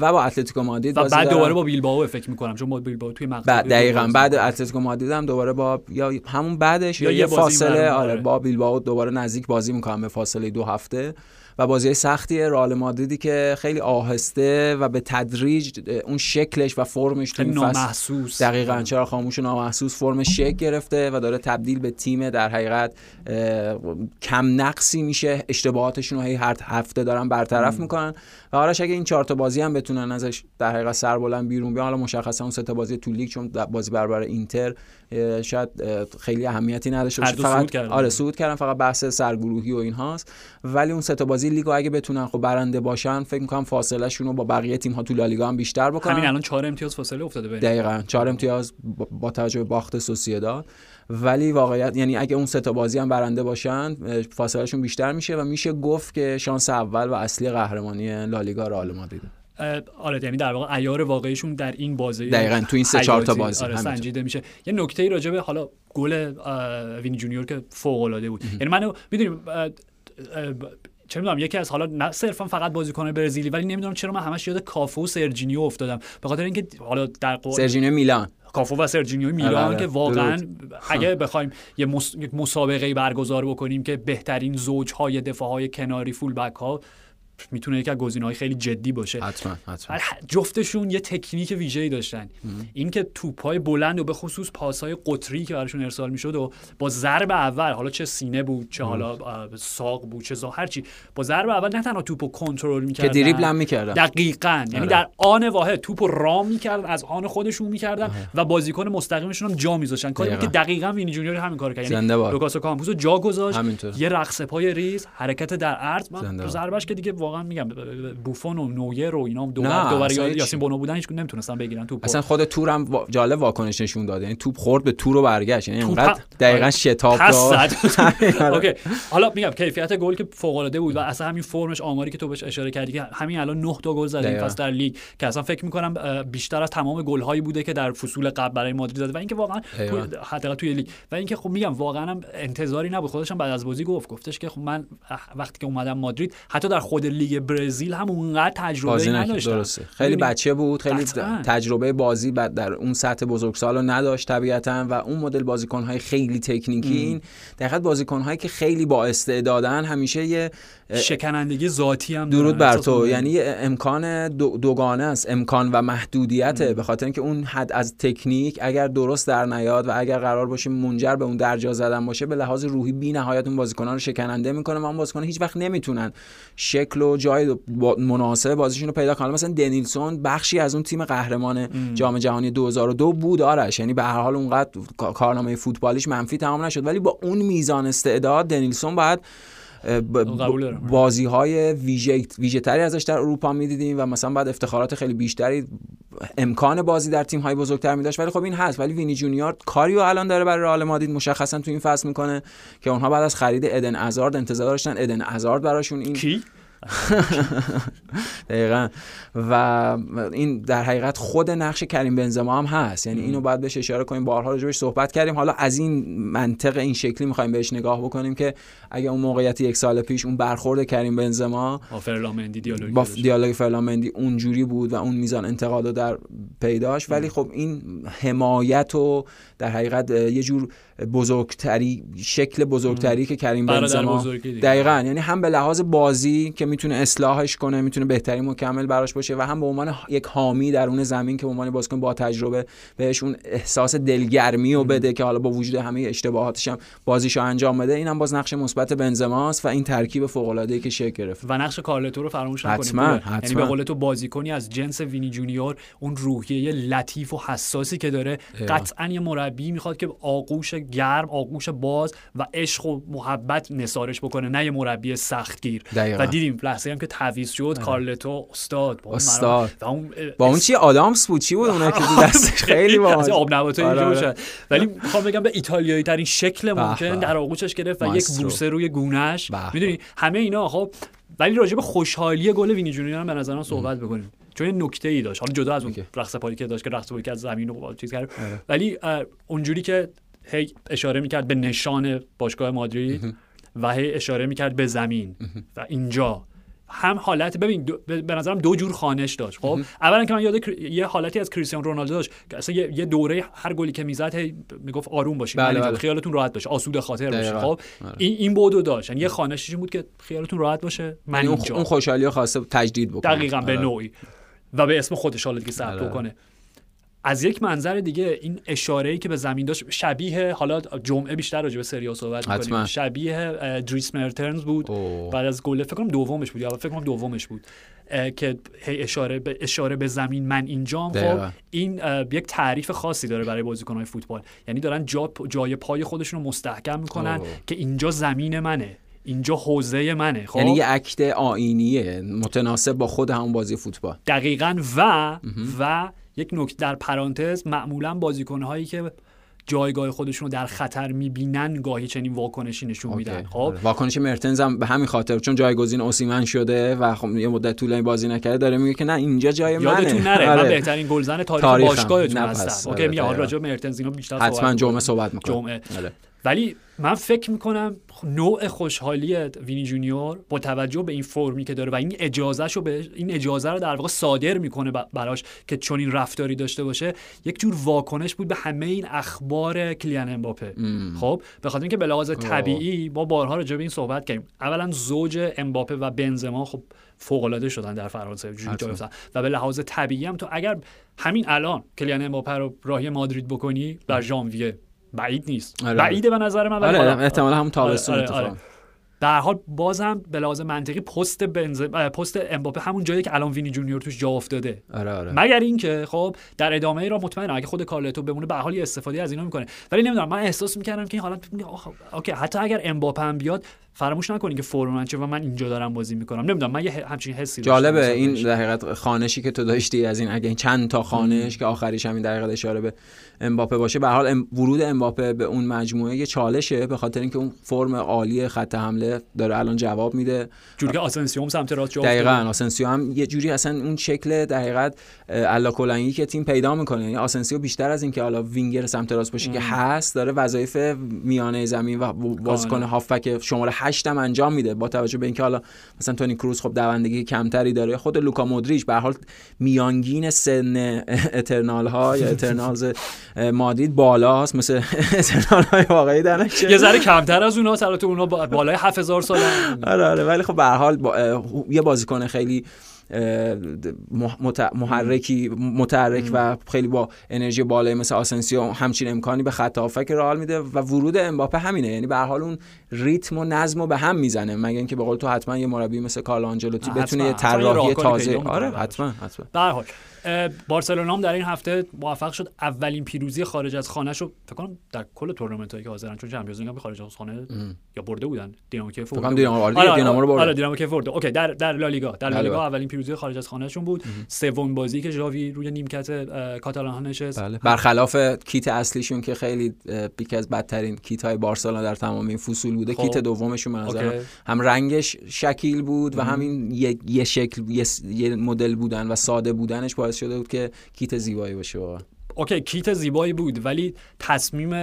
و با اتلتیکو مادرید بازی بعد دوباره با بیلبائو فکر می‌کنم چون با بیلبائو توی مقطع بعد دقیقاً. بعد اتلتیکو مادرید هم دوباره با یا همون بعدش یا, یا یه فاصله. آره با بیلبائو دوباره نزدیک بازی می‌کنن به فاصله دو هفته. و بازی سختی رئال مادریدی که خیلی آهسته و به تدریج اون شکلش و فرمش تو نامحسوس. دقیقاً چرا خاموش نامحسوس فرمش شکل گرفته و داره تبدیل به تیم در حقیقت کم نقصی میشه. اشتباهاتشون رو هی هر هفته دارن برطرف می‌کنن. و آرش اگه این چهار تا بازی هم بتونن ازش در حقیقت سربلند بیرون بیان حالا مشخصا اون سه تا بازی تو لیگ چون بازی برابر اینتر شاید خیلی اهمیتی نداشته باشه. فقط آره صعود کردن. فقط بحث سرگروهی و اینهاست. ولی اون سه تا بازی لیگو اگه بتونن خب برنده باشن فکر می‌کنم فاصله شون رو با بقیه تیم ها تو لالیگا هم بیشتر بکنن. همین الان 4 امتیاز فاصله افتاده بین. دقیقاً. 4 امتیاز با توجه به باخت سوسییداد ولی واقعیت یعنی اگه اون سه تا بازی هم برنده باشن فاصلهشون بیشتر میشه و میشه گفت که شانس اول و اصلی قهرمانی لالیگا رئال مادرید. آره یعنی در واقع عیار واقعیشون در این بازی دقیقاً تو این سه چهار تا بازی. آره سنجیده میشه. یه نکته ای راجع به حالا گل وینی جونیور که فوق العاده بود. یعنی منو می‌دونیم چه می‌دونم یکی از حالا نه صرفا فقط بازیکن برزیلی ولی نمی‌دونم چرا من همش یاد کافو و سرجینیو افتادم. به خاطر اینکه حالا در قو... سرجینیو میلان. کافو و سرجینیو میلان آره، که واقعا <laughs> اگه بخوایم یه مس... مسابقه برگزار بکنیم که بهترین زوجهای دفاع های کناری full back ها می‌تونه یکی از گزینه‌های خیلی جدی باشه. حتما حتما. جفتشون یه تکنیک ویژه‌ای داشتن. این که توپای بلند و به خصوص پاسهای قطری که براشون ارسال می‌شد و با ضرب اول حالا چه سینه بود چه حالا ساق بود چه هر چی. با ضرب اول نه تنها توپو کنترل می‌کردن که دریبل هم می‌کردن. دقیقاً. یعنی در آن واحد توپو رام می‌کردن از آن خودشون می‌کردن و بازیکن مستقیمشون هم جا میذاشتن. کاری که دقیقاً. وینی جونیور همین کارو کرد. یعنی لوکاس اوکامپوسو جا گذاشت یه رقص پای ریز حرکت در عرض ضربش که دیگه واقعا میگم بوفون و نویر و اینا دوباره دوباره یاسین بونو بودن هیچ نمی‌تونستن بگیرن توپ اصلا خود تور هم جالب واکنش نشون داد یعنی توپ خورد به تور و برگشت. یعنی اینقدر دقیقاً شتاب داد. <laughs> okay. حالا میگم کیفیت گل که فوق العاده بود و اصلا همین فرمش آماری که تو بهش اشاره کردی که همین الان 9 تا گل زده این فصل در لیگ که اصلا فکر می‌کنم بیشتر از تمام گل هایی بوده که در فصول قبل برای مادرید زده. و اینکه واقعا حداقل توی لیگ. و اینکه خب میگم واقعا هم انتظاری نبود. خودش هم بعد از بازی گفت گفتش که خب من وقتی که اومدم مادرید حتی در خود لیگ برزیل هم اونقدر تجربه نداشت درسته. خیلی بچه بود خیلی تجربه بازی بعد در اون سطح بزرگسال رو نداشت طبیعتا و اون مدل بازیکن های خیلی تکنیکی این در بازیکن هایی که خیلی با استعدادن همیشه یه شکنندگی ذاتی هم درود بر تو. یعنی امکان دوگانه است. امکان و محدودیته. به خاطر اینکه اون حد از تکنیک اگر درست در نیاد و اگر قرار باشه منجر به اون درجا زدن باشه به لحاظ روحی بی نهایت اون بازیکنان رو شکننده می‌کنه و اون بازیکن هیچ وقت نمی‌تونن شکل و و جای با- مناسب بازیشون رو پیدا کنن. مثلا دنیلسون بخشی از اون تیم قهرمان جام جهانی 2002 بود آرش. یعنی به هر حال اونقدر کا- کارنامه فوتبالیش منفی تمام نشد. ولی با اون میزان استعداد دنیلسون باید دارم. بازی های ویژه ویژه تری ازش در اروپا می‌دیدیم و مثلا بعد افتخارات خیلی بیشتری امکان بازی در تیم های بزرگتر می داشت ولی خب این هست. ولی وینی جونیور کاریو الان داره برای رئال مادرید مشخصا تو این فصل می‌کنه که اونها بعد از خرید ادن ازارد انتظار داشتن ادن ازارد براشون این کی؟ <laughs> دقیقا. و این در حقیقت خود نقش کریم بنزما هم هست. یعنی اینو باید بهش اشاره کنیم بارها راجبش صحبت کردیم. حالا از این منطق این شکلی می‌خوایم بهش نگاه بکنیم که اگه اون موقعیت یک سال پیش اون برخورد کریم بنزما با فرلامندی دیالوگی با. دیالوگ فرلامندی اونجوری بود و اون میزان انتقاد رو در پیداش. ولی خب این حمایت و در حقیقت یه جور بزرگتری شکل بزرگتری که کریم بنزما. دقیقا یعنی هم به لحاظ بازی که می‌تونه اصلاحش کنه می‌تونه بهتری مکمل براش باشه و هم به عنوان یک حامی درون زمین که به عنوان بازیکن با تجربه بهش اون احساس دلگرمی رو بده که حالا با وجود همه اشتباهاتش هم بازیشو انجام بده اینم باز نقش مثبت بنزماست و این ترکیب فوق العاده ای که شکل گرفت و نقش کارلتو رو فراموش نکنیم. حتما. یعنی به قول تو بازیکنی از جنس وینی جونیور اون روحیه لطیف و حساسی که داره قطعا یه مربی می‌خواد که آغوش گرم آغوش باز و عشق و محبت نثارش بکنه نه یه مربی سختگیر. و دیدیم لحظه هم که تعویض شد کارلتو استاد با اون استاد. و اون با اون چی آدامس بود چی بود اونا که دستش <laughs> خیلی باحال آب نباتایی آره، که آره. باشد. ولی می‌خوام بگم به ایتالیایی ترین شکل ممکن. در آغوشش گرفت و یک. بوسه روی گونهش. می‌دونی همه اینا خب ولی راجع به خوشحالی گل وینی جونیور هم به نظرم صحبت بکنیم چون نکته ای داشت حالا جدا از اون. رقص پاری که داشت که رقص پاری که از زمین و چیز کرد آره. ولی اونجوری که هی اشاره می‌کرد به نشان باشگاه مادرید و هی اشاره می‌کرد به زمین. و اینجا. هم حالت ببین دو- به نظرم دو جور خانش داشت خب؟ اولا که من یاد یه حالتی از کریستیانو رونالدو داشت که اصلا یه, دوره هر گلی که می‌زد می‌گفت آروم باشین بله، اینجا. بله. خیالتون راحت باشه. آسوده خاطر باشه. خب؟ این این بودو داشت. یعنی یه خانشش این بود که خیالتون راحت باشه. من یعنی اون اینجا. اون خوشحالی خواسته تجدید بکنه. دقیقا به آره. نوعی. و به اسم خودش حالا دیگه ثبت آره. کنه از یک منظر دیگه این اشاره ای که به زمین داشت شبیه حالا جمعه بیشتر راجع به سری صحبت. می‌کنیم. شبیه دریس مرتنز بود. اوه. بعد از گل فکر کنم دومش بود یا فکر کنم دومش بود. که هی اشاره به اشاره به زمین من اینجام. خب. این یک تعریف خاصی داره برای بازیکن‌های فوتبال. یعنی دارن جا جای پای خودشون رو مستحکم می‌کنن اوه. که اینجا زمین منه اینجا حوزه منه. خب؟ یعنی یه اکت آینیه متناسب با خود همون بازی فوتبال. دقیقا و و یک نکته در پرانتز معمولا بازیکنهایی که جایگاه خودشون رو در خطر می‌بینن گاهی چنین واکنشی نشون میدن. خب آره. واکنش مرتنز هم به همین خاطر چون جایگزین اوسیمن شده و خب یه مدت طولانی بازی نکرده داره میگه که نه اینجا جای منه یادتون نره من آره. بهترین گلزن تاریخ, تاریخم. باشگاهتون هستم. اوکی آره، حالا دقیقاً. راجع مرتنز اینا بیشتر حتما جمعه. صحبت می‌کنه جمعه آره. ولی من فکر می‌کنم نوع خوشحالی وینی جونیور با توجه به این فرمی که داره و این اجازه رو به این اجازه رو در واقع صادر می‌کنه براش که چون این رفتاری داشته باشه یک جور واکنش بود به همه این اخبار کلیان امباپه. خب به خاطر اینکه به لحاظ طبیعی ما بارها راجع به این صحبت کردیم. اولا زوج امباپه و بنزما خب فوق العاده شدن در فرانسه. و به لحاظ طبیعی هم تو اگر همین الان کلیان امباپه رو راهی مادرید بکنی در ژانویه بعید نیست. آره. بعیده به نظر من آره حالا- احتمالا هم تابستون آره، اتفاق آره. در حال بازم به لحاظ منطقی پست بنز... پست امباپه همون جایی که الان وینی جونیور توش جا افتاده. آره آره. مگر اینکه خب در ادامه ای را مطمئنم اگه خود کارلتو بمونه به حال استفاده از اینا می‌کنه. ولی نمی‌دونم من احساس می‌کردم که این حالت okay حتی اگر امباپه هم بیاد فراموش نکنین که فرم من چه و من اینجا دارم بازی می‌کنم نمی‌دونم من یه همچین حسی جالبه این. در حقیقت خوانشی که تو داشتی از این اگه این چند تا خوانش که آخریش همین در حقیقت اشاره به امباپه باشه به حال ام- ورود امباپه به اون مجموعه یه چالشه به خاطر اینکه اون فرم عالی خط حمله داره الان جواب میده جوری که آسنسیو هم سمت راست جا دقیقا. آسنسیو هم یه جوری اصلا اون شکل در حقیقت الا کلنگی که تیم پیدا می‌کنه یعنی آسنسیو بیشتر از اینکه حالا وینگر سمت راست باشه که هست داره وظایف میانه زمین و بازیکن کاملا. هافبک شماره 8 هم انجام میده با توجه به اینکه حالا مثلا تونی کروز خب دوندگی کمتری داره. خود لوکا مودریچ به هر حال میانگین سن اترنال ها یا اترنالز مادرید بالاست مثل اترنال های واقعی در. یه ذره کمتر از اونها البته اونها با- بالای 7000 سال آره آره ولی خب به هر حال با- یه بازیکن خیلی محرکی متحرک و خیلی با انرژی بالایی مثل آسنسیو همچین امکانی به خط هافک رئال میده و ورود امباپه همینه. یعنی به هر حال اون ریتم و نظم رو به هم می‌زنه مگه اینکه به قول تو حتما یه مربی مثل کارل آنجلوتی. بتونه یه طراحی تازه آره. حتما حتما به هر حال اه، بارسلونا هم در این هفته موفق شد اولین پیروزی خارج از خانه رو فکر کنم در کل تورنمنت هایی که حاضرن چون چمپیونز لیگ هم خارج از خانه یا برده بودن دینامو کیف فکر برده کنم دینامو. آره دیگه، دینامو رو برد. آره دینامو کیف برده okay در در لالیگا در بله، لالیگا بله. اولین پیروزی خارج از خانه شون بود سومین بازی که ژاوی روی نیمکت کاتالان ها نشست بله برخلاف کیت اصلیشون که خیلی یکی از بدترین کیت های بارسلونا در تمام این فصول بوده خب. کیت دومشون به okay. هم رنگش شکیل بود و همین یه, شکل یه, مدل بودن و ساده بودنش باعث شده بود که کیت زیبایی باشه واقعا. okay kit زیبایی بود ولی تصمیم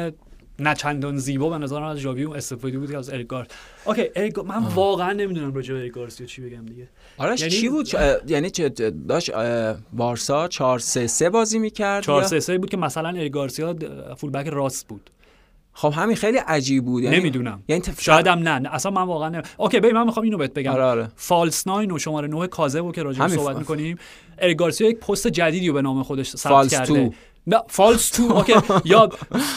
نه چندان زیبا به نظرم از ژاوی اون استفاده بود که از اریگار okay اریگار من واقعا نمی‌دونم راجع به اریک گارسیا چی بگم دیگه. آرش یعنی- چی بود؟ یعنی چه داشت اه، بارسا 4 3 3 بازی می‌کرد 4 3 3 بود که مثلا اریک گارسیا full back راست بود. خب همین خیلی عجیب بود. یعنی نمی‌دونم. یعنی تف... شاید هم نه. نه، اصلا من واقعا نمی... okay ببین من می‌خوام اینو بهت بگم. آره آره. false nine و شماره 9 کاذب که راجع صحبت ف- می‌کنیم اریک گارسیا یک پست جدیدی رو به نام خودش ثبت کرده تو. نه false two okay. یا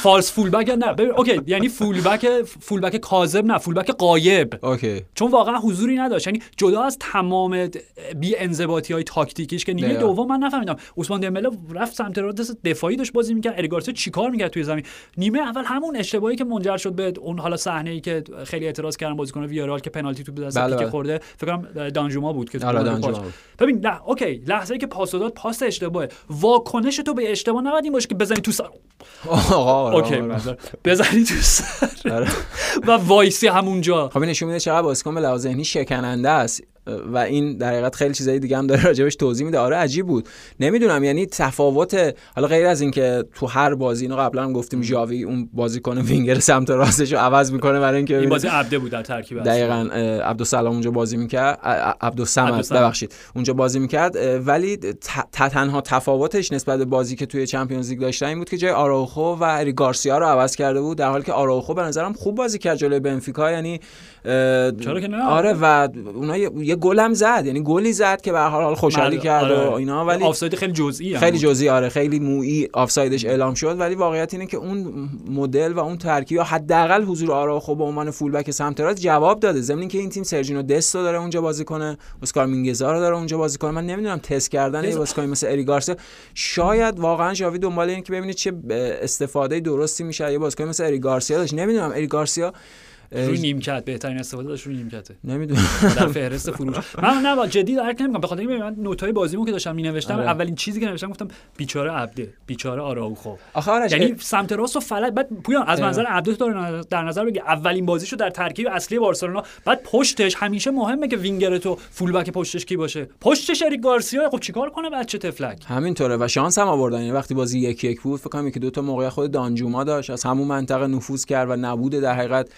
false fullback نه. ببین okay یعنی fullback fullback کاذب نه fullback غایب. okay. چون واقعا حضوری نداشت. یعنی جدا از تمام بی انضباطی های تاکتیکیش که نیمه. دوم من نفهمیدم. عثمان دمبله رفت سمت راست دفاعی داشت بازی می‌کرد. اریک گارسیا چیکار می‌کرد توی زمین؟ نیمه اول همون اشتباهی که منجر شد به اون حالا صحنه ای که خیلی اعتراض کردن بازیکن ویارال که پنالتی تو دست بله، پیکه بله. خورده. فکر کنم دانجوما بود که تو آره،. ببین نه okay لحظه ای که پاس داد پاس اشتباهه. واکنش تو به اشتباه نباید این باشه که بزنی تو سر آقا okay. بزنی تو سر آره. <laughs> و وایسی همونجا خب این نشون میده چقدر بازیکن به لحاظ ذهنی شکننده است و این در حقیقت خیلی چیزای دیگه هم داره راجبش توضیح میده. آره عجیب بود. نمی‌دونم یعنی تفاوت حالا غیر از اینکه تو هر بازی اینو قبلا هم گفتیم ژاوی اون بازیکن وینگر سمت راستش رو عوض می‌کنه برای اینکه این بازی عبده بود در ترکیب. دقیقا عبدالسلام اونجا بازی می‌کرد. عبدالصمد. ببخشید اونجا بازی می‌کرد. ولی ت- تنها تفاوتش نسبت به بازی که توی Champions League داشتن این بود که جای آراوخو و اریک گارسیا رو عوض کرده بود. در حالی که آراوخو به نظرم خوب بازی کرد جلوی بنفیکا یعنی چرا که نه؟ آره و اونا یه, یه گلم زد یعنی گلی زد که به هر حال خوشحالی بله، کرد و آره. اینا ولی آفساید خیلی جزئی هم خیلی. جزئی آره خیلی مویی آفسایدش اعلام شد ولی واقعیت اینه که اون مدل و اون ترکیب یا حداقل حضور آراخو به عنوان fullback سمت راست جواب داده ضمن اینکه این تیم سرجینو دستو داره اونجا بازی کنه اسکار مینگزا رو داره اونجا بازی کنه من نمی‌دونم تست کردن یه بازیکن مثل اریک گارسیا شاید واقعا ژاوی دنبال اینه که ببینید چه استفاده درستی میشه یه بازیکن مثل اری گارسیا داشت نمی‌دونم اری گارسیا اه، روی نیمکت بهترین استفاده داشت روی نیمکته. نمی‌دونم. در فهرست فروش. من نه جدی درک نمی‌کنم. به خاطر اینکه من نوتای بازیمو که داشتم مینوشتم آره. اولین چیزی که نوشتم گفتم بیچاره عبده بیچاره آراوخو. آخه آرش یعنی سمت راست و فلج بعد پویان از. منظر عبده تو در- نظر بگی اولین بازیشو در ترکیب اصلی بارسلونا بعد پشتش همیشه مهمه که وینگر تو فول بک پشتش کی باشه. پشتش اریک گارسیا خب چیکار کنه بچه تفلک؟ همینطوره و شانس هم آوردن. یعنی وقتی بازی یک یک بود فکر کنم یکی دو تا موقع خود دانجوما داشت از همون منطقه نفوذ کرد و نبود در حقیقت.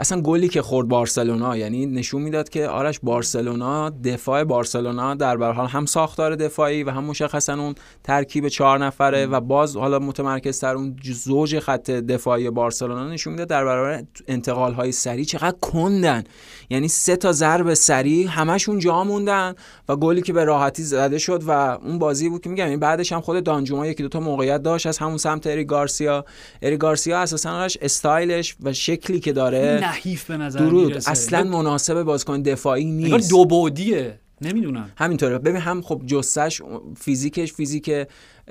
اصلا گلی که خورد بارسلونا یعنی نشون می‌داد که آرش بارسلونا دفاع بارسلونا در به حال هم ساختار دفاعی و هم مشخصا اون ترکیب چهار نفره و باز حالا متمرکز تر اون زوج خط دفاعی بارسلونا نشون می‌داد در برابر انتقال های سریع چقدر کندن. یعنی سه تا ضرب سریع همشون جا موندن و گلی که به راحتی زده شد و اون بازی بود که میگم این بعدش هم خود دانجوما یکی دو تا موقعیت داشت از همون سمت اری گارسیا. اری گارسیا اساسا استایلش و شکلی که داره نحیف به نظر درود. می‌رسه. اصلا مناسب بازیکن دفاعی نیست. دو بعدیه نمی‌دونم. همینطوره. ببین هم خب جسش فیزیکش فیزیک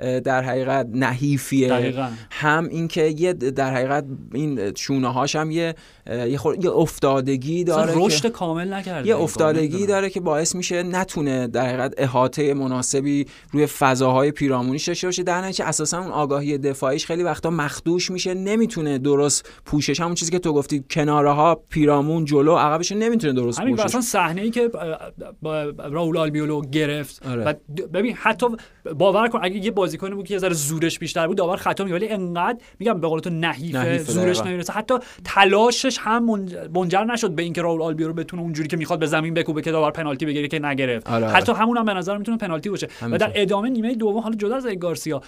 در حقیقت نحیفیه دقیقاً. هم اینکه یه در حقیقت این شونه هاش هم یه یه, خور... یه افتادگی داره رشد کامل نکرده یه افتادگی. داره که باعث میشه نتونه در حقیقت احاطه مناسبی روی فضاهای پیرامونیش داشته باشه در نتیجه اساسا اون آگاهی دفاعیش خیلی وقتا مخدوش میشه نمی‌تونه درست پوشش همون چیزی که تو گفتی کناره ها پیرامون جلو عقبش نمی‌تونه درست همین پوشش اصلا صحنه ای که با راول آلبیولو گرفت آره. و ببین حتی باور کن اگه یه بازیکنی بود که یه ذره زورش بیشتر بود داور خطا میگه ولی انقدر میگم به قول تو نحیفه, زورش. نمی‌رسه حتی تلاشش هم منج- منجر نشد به اینکه راول آلبیولو بتونه اونجوری که می‌خواد به زمین بکوبه که داور پنالتی بگیره که نگرفت آره، آره. حتی همون هم به نظر می‌تونه پنالتی باشه و. در ادامه نیمه دوم حالا جدا از گارسیا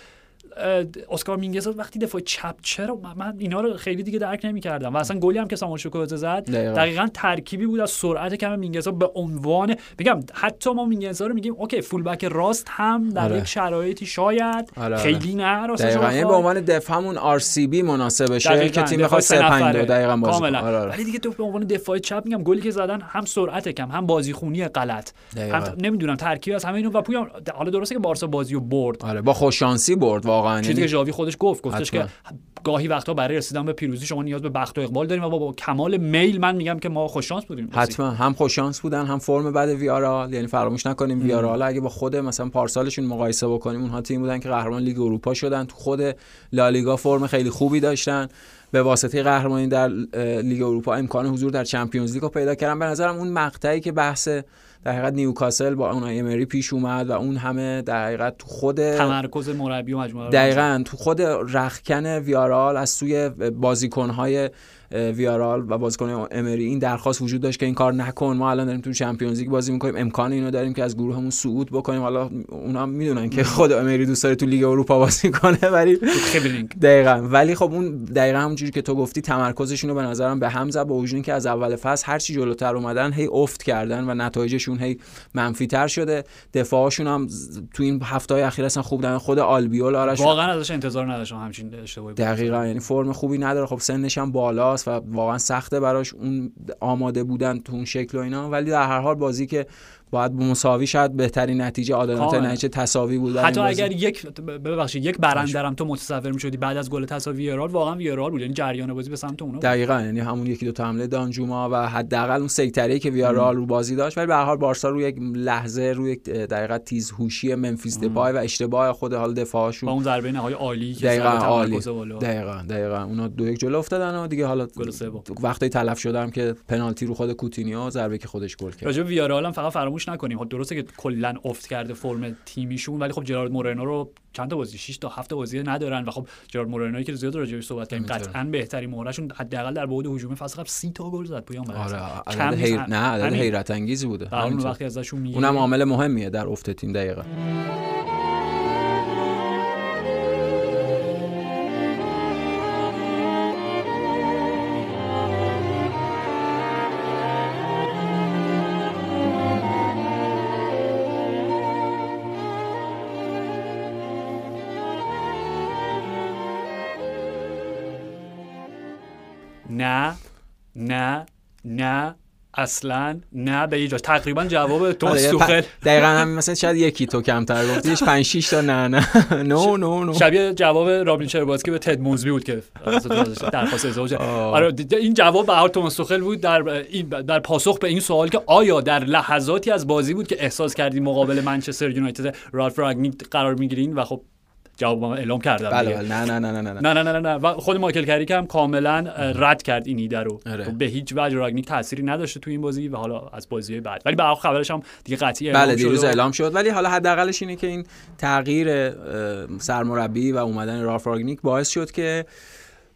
اسکار مینگزا وقتی دفاع چپ چرا من- اینا رو خیلی دیگه درک نمی‌کردم و اصلا گلی هم که ساموئل شوکوزه زد دقیقاً. دقیقا ترکیبی بود از سرعت کم مینگزا به عنوان میگم حتی ما مینگزا رو میگیم okay fullback راست هم در آره. یک شرایطی شاید آره، آره. خیلی نه راستش دقیقاً. یعنی به عنوان دفاع همون آر سی بی مناسبشه دقیقاً. که تیم بخواد سه 3 5 نفره. 2 دقیقاً بازی کنه. آره، آره. ولی دیگه تو به عنوان دفاع چپ میگم گلی که زدن هم سرعت کم هم بازیخونی غلط دقیقاً. هم نمی‌دونم ترکیب از همه اینو و پویان حالا درسته که بارسا بازی رو برد آره با خوششانسی برد واقعا چیزی که یعنی ژاوی خودش گفت گفتش. که گاهی وقتا برای رسیدن به پیروزی شما نیاز به بخت و اقبال داریم و با, با کمال میل من میگم که ما خوش شانس بودیم. حتما. هم خوششانس بودن هم فرم بعد ویارال یعنی فراموش نکنیم ویارال اگه با خود مثلا پارسالشون مقایسه بکنیم اونها تیم بودن که قهرمان لیگ اروپا شدن. تو خود لالیگا فرم خیلی خوبی داشتن. به واسطه قهرمانی در لیگ اروپا امکان حضور در Champions League رو پیدا کردن. به نظرم اون مقطعی که بحث در حقیقت نیوکاسل با اونای امری پیش اومد و اون همه در حقیقت تو خود تمرکز مربی و مجموعه دقیقا تو خود رختکن ویارال از سوی بازیکنهای ویارال و بازیکن امری این درخواست وجود داشت که این کار نکن. ما الان داریم تو Champions League بازی می‌کنیم. امکان اینو داریم که از گروهمون صعود بکنیم. حالا اونا می‌دونن که خود امری دوست داره تو لیگ اروپا بازی کنه ولی دقیقا. ولی خب اون دقیقا همونجوری که تو گفتی تمرکزشون رو به نظرم به هم زد با وجود اینکه از اول فصل هر چی جلوتر اومدن هی افت کردن و نتایجشون هی منفی تر شده. دفاعشون هم تو این هفته های اخیر اصلا خوب دارن خود آلبیول آرش واقعا ازش انتظار نداشتم همچین اشتباهی. دقیقا. یعنی فرم خوبی نداره. خب سنش هم بالاست. و واقعا سخته براش اون آماده بودن تو اون شکل و اینا. ولی در هر حال بازی که باید به مساوی شاید بهترین نتیجه عادلانه. نتیجه تساوی بود حتی. اگر یک ببخشید یک برندرم تو متصور می‌شدی بعد از گل تساوی ویرال واقعا ویرال بود یعنی جریان بازی به سمت بود. دقیقا یعنی همون یکی دو تا حمله دانجوما و حداقل اون سیطره که ویارال رو بازی داشت ولی به هر حال بارسا روی یک لحظه روی یک دقیقا تیزهوشی منفیس دپای و اشتباه خود حال با دفاعشون اون ضربه نهایی عالی که دقیقا عالی. دقیقا دقیقا اونا دو یک جلو افتادن و دیگه حالا گل سوم. وقتی تلف شدم که پنالتی رو خود کوتینیو ضربه که خودش گل کرد راجع ویارال هم فقط فراموش نکنیم خب درسته که کلا افت کرده فرم تیمیشون ولی خب جرارد مورنو رو چند تا بازی 6 تا 7 بازی ندارن و خب جرارد مورنوی که زیاد راجع بهش صحبت کردیم. قطعا بهترین مهرشون حداقل در بعد هجومی فصل قبل 30 تا گل زد پویان آره کم. نیست. نه عدد. حیرت انگیزی بوده همینطور. وقتی ازشون میگه اونم عامل مهمیه در افت تیم دقیقا نه اصلا نه به وجه. تقریبا جواب تو آره، سوخل دقیقا هم مثلا شاید یکی تو کمتر گفتیش 5 6 تا نه نه. <laughs> نو نو نو. شبیه جواب رابین چرباسکی به تد موزبی بود که درخواست ازدواج آره این جواب به توماس سوخل بود. در این در پاسخ به این سوال که آیا در لحظاتی از بازی بود که احساس کردیم مقابل منچستر یونایتد رالف راگنیک قرار می‌گیرین؟ و خب جواب ما اعلام کردم بله. بله. نه نه نه نه نه. نه نه نه نه. نه و خود مایکل کریک هم کاملا رد کرد این ایده رو. آره. به هیچ وجه راگنیک تأثیری نداشته تو این بازی و حالا از بازی بعد. ولی به خبرش هم دیگه قطعی اعلام بله دیروز اعلام شد. ولی حالا حداقلش اینه که این تغییر سرمربی و اومدن رالف راگنیک باعث شد که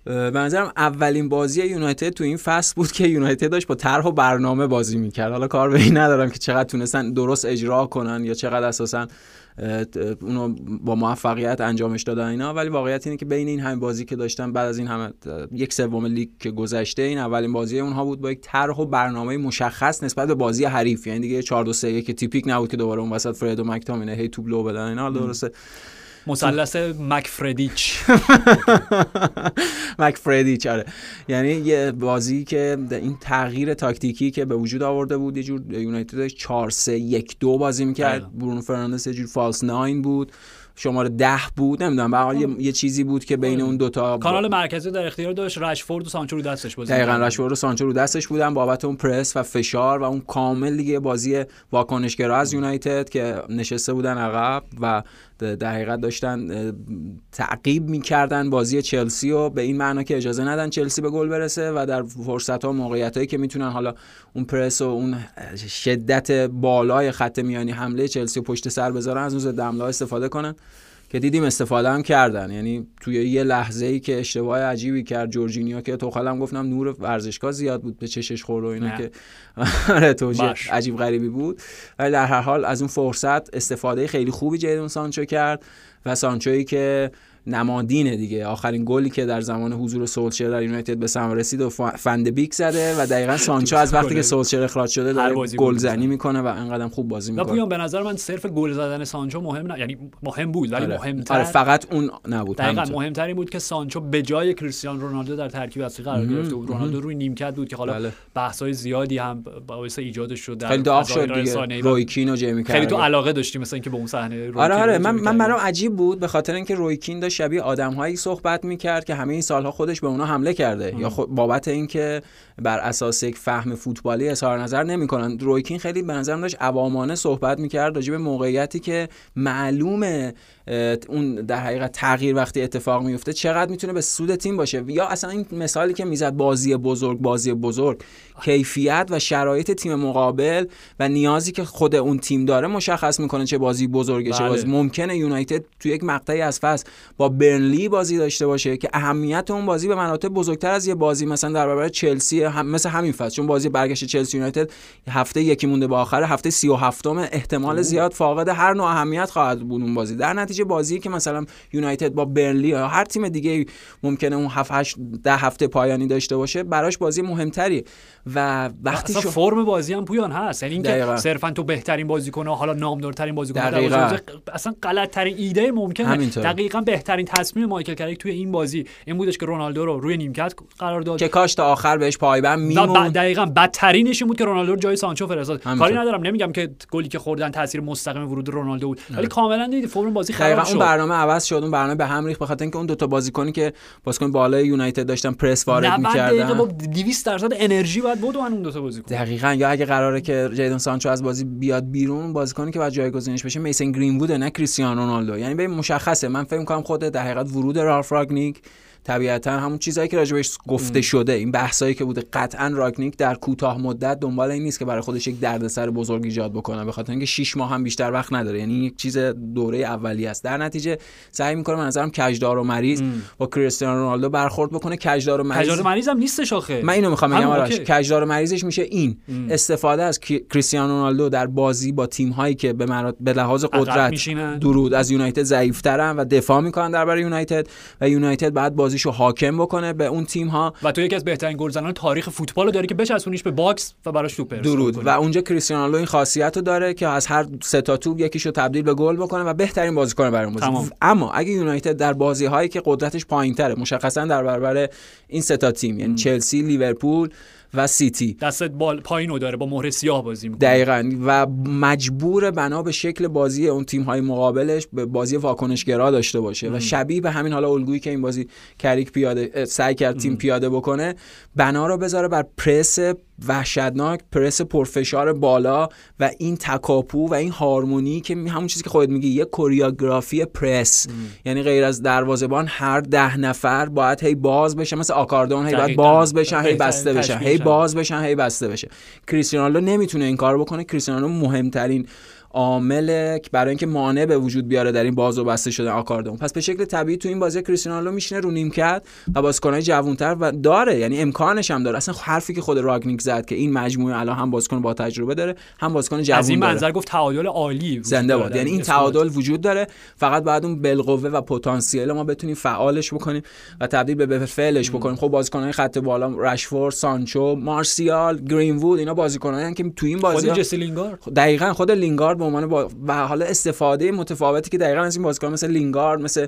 به نظرم اولین بازی یونایتد تو این فصل بود که یونایتد داشت با طرح و برنامه بازی می‌کرد. حالا کار به این ندارم که چقدر تونستن درست اجرا کنن یا چقدر اساسا اونو با موفقیت انجامش دادن اینا. ولی واقعیت اینه که بین این همه بازی که داشتن بعد از این همه یک سوم لیگ که گذشته این اولین بازی اونها بود با یک طرح و برنامه مشخص نسبت به بازی حریف. یعنی دیگه 4 2 3 1 تیپیک نبود که دوباره اون وسط فرد و مکتامینه هی توپ لو بدن اینا. درسته. مثلث مکفردیچ. <laughs> مک فردیچ آره. یعنی یه بازی که این تغییر تاکتیکی که به وجود آورده بود یه جور یونایتد داشت 4 3 1 2 بازی می‌کرد. برونو فرناندز یه جور false nine بود. شماره ده بود نمی‌دونم به حال یه- یه چیزی بود که بین اون دوتا کانال مرکزی در اختیار داشت رشفورد و سانچو رو دستش بازی دقیقا. رشفورد و سانچو رو دستش بودن بابت اون پرس و فشار و اون کامل دیگه بازی واکنشگرا از یونایتد که نشسته بودن عقب و در حقیقت داشتن تعقیب می‌کردن بازی چلسی و به این معنا که اجازه ندن چلسی به گل برسه و در فرصت ها موقعیت هایی که می‌تونن حالا اون پرس و اون شدت بالای خط میانی حمله چلسی رو پشت سر بذارن از اون ضد حمله استفاده کنن. که دیدیم استفاده هم کردن یعنی توی یه لحظه ای که اشتباه عجیبی کرد جورجینیو که توخل هم گفتم نور ورزشگاه زیاد بود به چشش خورد و اینا. که <laughs> آره توجیه. عجیب غریبی بود ولی در هر حال از اون فرصت استفاده خیلی خوبی جیدون سانچو کرد و سانچویی که نمادینه دیگه. آخرین گلی که در زمان حضور سولشر در یونایتد به ثمر رسید و فند بیک زده و دقیقا <laughs> سانچو از وقتی که سولشر اخراج شده داره گلزنی می‌کنه و انقدر خوب بازی می‌کنه. پویان به نظر من صرف گل زدن سانچو مهم نه یعنی مهم بود ولی آره. مهمتر آره فقط اون نبود دقیقاً مهمتر این بود که سانچو به جای کریستیانو رونالدو در ترکیب اصلی قرار گرفته بود. رونالدو روی نیمکت بود که حالا بله. بحث‌های زیادی هم باعث ایجادش شد در خیلی داغ شد دیگه. رویکین و جیمی خیلی تو. علاقه داشتی مثلا اینکه به اون صحنه آره آره من من. برام عجیب بود به خاطر اینکه رویکین داشت شبیه آدمهایی صحبت می‌کرد که همه این سالها خودش به اونا حمله کرده. یا خود بابت اینکه بر اساس یک فهم فوتبالی اظهار نظر نمی‌کنن. رویکین خیلی به نظرم داشت عوامانه صحبت می‌کرد راجع به موقعیتی که معلومه اون در حقیقت تغییر وقتی اتفاق میفته چقدر می‌تونه به سود تیم باشه؟ یا اصلا این مثالی که می‌زد بازی بزرگ بازی بزرگ. کیفیت و شرایط تیم مقابل و نیازی که خود اون تیم داره مشخص می‌کنه چه بازی بزرگه چه بله. بازی ممکنه. یونایتد تو یک مقطعی از فصل با برنلی بازی داشته باشه که اهمیت اون بازی به مراتب بزرگتر از یه بازی مثلا در برابر چلسی هم مثل همین فصل. چون بازی برگشت چلسی یونایتد هفته یکی مونده به آخر هفته 37 احتمال زیاد فاقد هر نوع اهمیت خواهد بود اون بازی. در نتیجه بازی که مثلا یونایتد با برنلی یا هر تیم دیگه ممکنه اون 7 8 ده هفته پایانی داشته باشه براش بازی مهمتری و وقتی اصلا شو فرم بازی هم پویان هست. یعنی اینکه. صرفا تو بهترین بازیکن حالا نامدارترین بازیکن اصلا غلط ترین ایده ممکنه. همینطور. دقیقا بهترین تصمیم مایکل کریک توی این بازی. این بودش که رونالدو رو روی نیمکت قرار داد. که کاش تا آخر بهش پایبند میمون دقیقا بدترینش این بود که رونالدو رو جای سانچو فرستاد. کاری ندارم. نمیگم که گلی که خوردن تاثیر مستقیم ورود رونالدو بود. ولی کاملا دیدی فرم بازی. دقیقا خراب اون شد. برنامه عوض شد اون برنامه به هم ریخت به خاطر اینکه اون دوتا بازیکنی که بازیکن بالای یونایتد داشتن پرس وارد 90 دقیقه با می‌کردن 200 درصد انرژی باید بدون اون دو تا بازیکن. دقیقا. یا اگه قراره که جیدن سانچو از بازی بیاد بیرون بازیکنی که بعد جایگزینش بشه میسن گرین بوده نه کریستیانو رونالدو. یعنی ببین مشخصه. من فکر می‌کنم خود در حقیقت ورود رالف راگنیک طبیعتا همون چیزایی که راجبش گفته شده. این بحثایی که بوده. قطعا راگنیک در کوتاه مدت دنبال این نیست که برای خودش یک دردسر بزرگ ایجاد بکنه. به خاطر اینکه 6 ماه هم بیشتر وقت نداره. یعنی یک چیز دوره اولیه است. در نتیجه سعی می‌کنه من نظرم کجدار و مریض با کریستیانو رونالدو برخورد بکنه. کجدار و مریض کجار مریض هم نیستش آخه. من اینو می‌خوام بگم اوکی. کجدار و مریضش میشه این. استفاده از کریستیانو رونالدو در بازی با تیم هایی که به, مرات... به لحاظ قدرت. درود از یونایتد ضعیفترن و دفاع می‌کنن درباره یونایتد. و یونایتد بعد بازیشو حاکم بکنه به اون تیم ها و تو یکی از بهترین گلزنان تاریخ فوتبال رو داری که بچسبونیش به باکس و براش توپ درود. و اونجا کریستیانو این خاصیت رو داره که از هر سه تا توپ یکیشو تبدیل به گل بکنه و بهترین بازیکن برای بازی. اما اگه یونایتد در بازی هایی که قدرتش پایینتره مشخصا در برابر این سه تا تیم یعنی چلسی لیورپول و سیتی. دستت بال پایینو داره با مهر سیاه بازی می‌کنه. دقیقا. و مجبور بنا به شکل بازی اون تیم های مقابلش به بازی واکنشگرا داشته باشه. و شبیه به همین حالا الگویی که این بازی کریک پیاده سعی کرد تیم پیاده بکنه. بنا رو بذاره بر پرس وحشتناک پرس پرفشار بالا و این تکاپو و این هارمونی که همون چیزی که خودت میگی یه کوریوگرافی پرس. یعنی غیر از دروازه‌بان هر ده نفر باید هی باز بشه مثل آکاردون هی باید. باز بشن هی بسته بشن هی. باز بشن هی بسته بشه کریستیانو نمی‌تونه این کارو بکنه. کریستیانو مهمترین عامل برای اینکه مانع به وجود بیاره در این باز و بسته شدن آکاردون پس به شکل طبیعی تو این بازی کریستیانو میشینه رو نیمکت و بازیکنای جوانتر و داره یعنی امکانش هم داره. اصلا حرفی که خود راگنیک زد که این مجموعه الان هم بازیکن با تجربه داره هم بازیکن از جوان این داره. منظر گفت تعادل عالی زنده باد. در یعنی این. تعادل وجود داره. فقط بعد اون بالقوه و پتانسیل ما بتونیم فعالش بکنیم و تبدیل به فعلش بکنیم. خب بازیکنان خط بالا رشفورد سانچو مارسیال گرین وود اینا بازیکنایی که تو این بازی خود جسی لینگارد؟ دقیقا خود لینگارد عنوان با... و حالا استفاده متفاوتی که دقیقا از این بازیکن مثل لینگارد مثل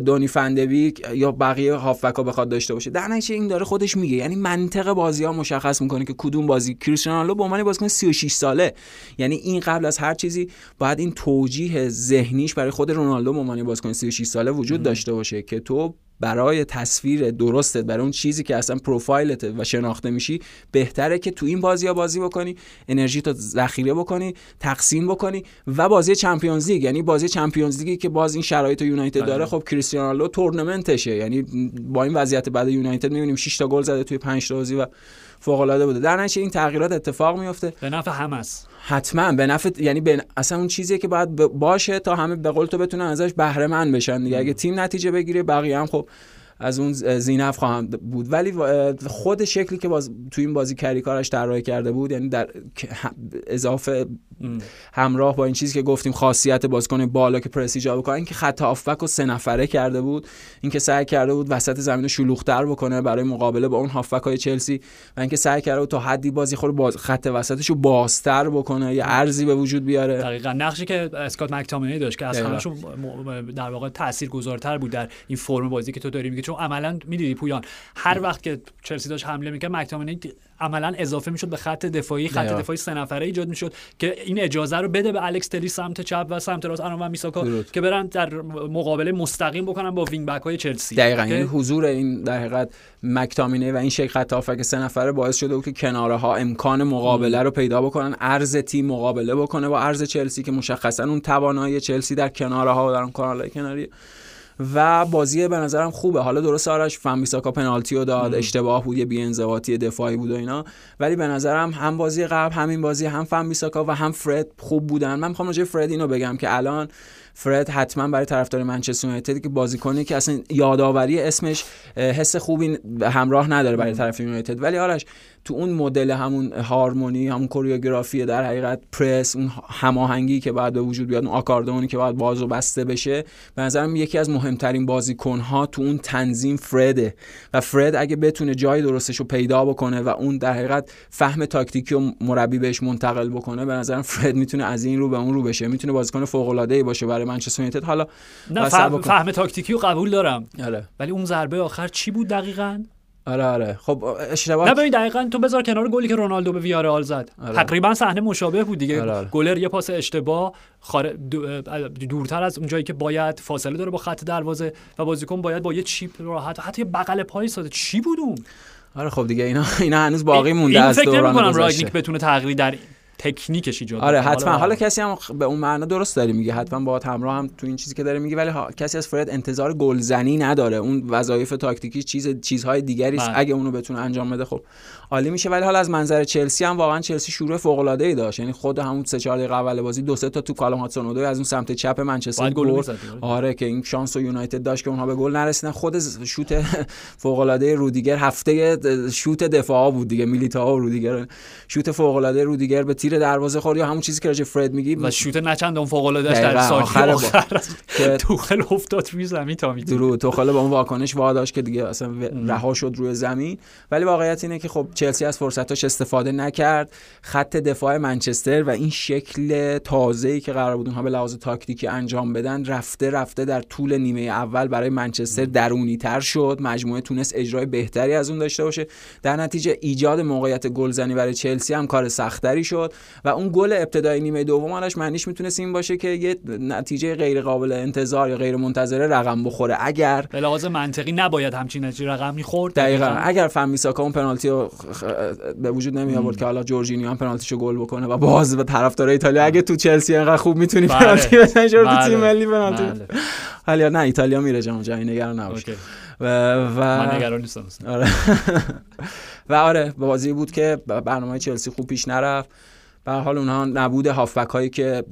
دونی فندویک یا بقیه هافبک ها بخواد داشته باشه. در نتیجه این داره خودش میگه. یعنی منطق بازی ها مشخص می‌کنه که کدوم بازی کریستیانو رونالدو به عنوان بازیکن 36 ساله. یعنی این قبل از هر چیزی باید این توجیه ذهنیش برای خود رونالدو به عنوان بازیکن 36 ساله وجود داشته باشه که تو برای تصویر درستت برای اون چیزی که اصلا پروفایلت و شناخته میشی بهتره که تو این بازی ها بازی بکنی انرژی تو ذخیره بکنی تقسیم بکنی و بازی چمپیونز لیگ. یعنی بازی چمپیونز لیگی که باز این شرایط یونایتد داره خب کریستیانو رونالدو تورنمنتشه. یعنی با این وضعیت بعد یونایتد می‌بینیم 6 تا گل زده توی 5 تا بازی و فوق العاده بوده. در نتیجه این تغییرات اتفاق میفته به نفع همه است حتما به نفع یعنی به اصلا اون چیزیه که باید باشه تا همه به قول تو بتونن ازش بهره مند بشن دیگه. اگه تیم نتیجه بگیره بقیه هم خب از اون زینف خواهم بود. ولی خود شکلی که باز تو این بازی کریکارش طراحی کرده بود یعنی در اضافه همراه با این چیزی که گفتیم خاصیت بازیکن بالا که پرس ایجاد بکنه اینکه خط هافبک و سه نفره کرده بود اینکه سعی کرده بود وسط زمین رو شلوغ‌تر بکنه برای مقابله با اون هافبک های چلسی و اینکه سعی کرده بود تا حدی بازی خود باز خط وسطش رو بازتر بکنه یه عرضی به وجود بیاره. دقیقاً. نقشی که اسکات مکتامینی داشت که از همشون در واقع تاثیرگذارتر بود در این فرم بازی که تو داری چون عملا می‌دیدی پویان هر وقت که چلسی داشت حمله می‌کرد مکتامینی عملا اضافه می‌شد به خط دفاعی خط دفاعی سه نفره ایجاد می‌شد که این اجازه رو بده به الکس تلس سمت چپ و سمت راست وان بیساکا که برن در مقابله مستقیم بکنن با wing back های چلسی. دقیقاً. این یعنی حضور این در حقیقت مکتامینه و این شکل خط هافک سه نفره باعث شده بود که کناره ها امکان مقابله رو پیدا بکنن ارز تیم مقابله بکنه با ارز چلسی که مشخصا اون توانایی چلسی در کناره ها و در اون کانالهای کناری و بازی به نظرم خوبه. حالا درست آرش فنبیساکا پنالتی رو داد اشتباه بود یه بی‌انضباطی دفاعی بود و اینا. ولی به نظرم هم بازی قبل همین بازی هم فنبیساکا و هم فرد خوب بودن. من می‌خوام راجع فرد اینو بگم که الان فرد حتما برای طرفدار منچستر یونایتد که بازیکنی که اصلا یادآوری اسمش حس خوبی همراه نداره برای طرف یونایتد. ولی آرش تو اون مدل همون هارمونی همون کوریوگرافی در حقیقت پرس اون هماهنگی که بعد به وجود بیاد اون آکاردئونی که باید باز و بسته بشه به نظرم یکی از مهمترین بازیکنها تو اون تنظیم فرده. و فرد اگه بتونه جای درستش رو پیدا بکنه و اون در حقیقت فهم تاکتیکی و مربی بهش منتقل بکنه به نظرم فرد می‌تونه از این رو به اون رو بشه. می‌تونه بازیکن فوق العاده ای باشه برای منچستر یونایتد. حالا نه فهم, فهم تاکتیکی رو قبول دارم. آره. ولی اون ضربه آخر چی بود دقیقاً؟ آره آره. خب اشتباه. نه ببین دقیقاً تو بذار کنار گلی که رونالدو به ویارال زد. آره. تقریبا صحنه مشابه بود دیگه. آره آره. گلر یه پاس اشتباه خار... دورتر از اون جایی که باید فاصله داره با خط دروازه و بازیکن باید با یه چیپ راحت حتی بغل پای ساده. چی بود اون؟ آره خب دیگه اینا اینا هنوز باقی مونده از دوران گذشته. بتونه تغییری در تکنیکش ایجاد آره حتما. حالا, کسی هم به اون معنا درست داری میگه. حتما با همراه هم تو این چیزی که داره میگه ولی کسی از فرد انتظار گلزنی نداره. اون وظایف تاکتیکی چیز چیزهای دیگری است بله. اگه اونو بتونه انجام بده. خب عالی میشه. ولی حالا از منظر چلسی هم واقعا چلسی شروع فوق العاده ای داشت. یعنی خود همون سه چهار دقیقه اول بازی دو سه تا تو کالام هاتسون از اون سمت چپ منچستر گل آره که این شانس و یونایتد داشت که اونها به گل نرسیدن. خود شوت <laughs> فوق العاده رودیگر هفته شوت دفاع بود دیگه. میلیتا و رودیگر. شوت فوق العاده رودیگر به تیر دروازه خورد یا همون چیزی که راجع فرد میگی؟ و شوت اون فوق العاده در آخر, آخر که توخل افتاد روی زمین تا میدون درو توخل با اون واکنش واداش که دیگه اصلا رها شد روی زمین. ولی واقعیت اینه که خب چلسی از فرصتاش استفاده نکرد. خط دفاع منچستر و این شکل تازه‌ای که قرار بود اونها به لحاظ تاکتیکی انجام بدن رفته رفته در طول نیمه اول برای منچستر درونی تر شد. مجموعه تونست اجرای بهتری از اون داشته باشه. در نتیجه ایجاد موقعیت گلزنی برای چلسی هم کار سختری شد. و اون گل ابتدای نیمه دومش معنیش می‌تونست این باشه که یه نتیجه غیر قابل انتظار یا غیر منتظره رقم بخوره. اگر به لحاظ منطقی نباید همچین نتیجه رقم می‌خورد. دقیقاً. اگر فمیساکا اون پنالتی رو به وجود نمی آورد که حالا جورجینیو هم پنالتیشو گل بکنه و باز به طرفدار ایتالیا. اگه تو چلسی انقدر خوب می‌تونی بله. پنالتی بزنی تو تیم ملی پنالتی. بله. حالا نه ایتالیا میره جام جهانی نگران نباش. و, و من نگران نیستم آره. <laughs> و آره بازی بود که برنامه چلسی خوب پیش نرفت. به حال اونها نبود هافبک هایی که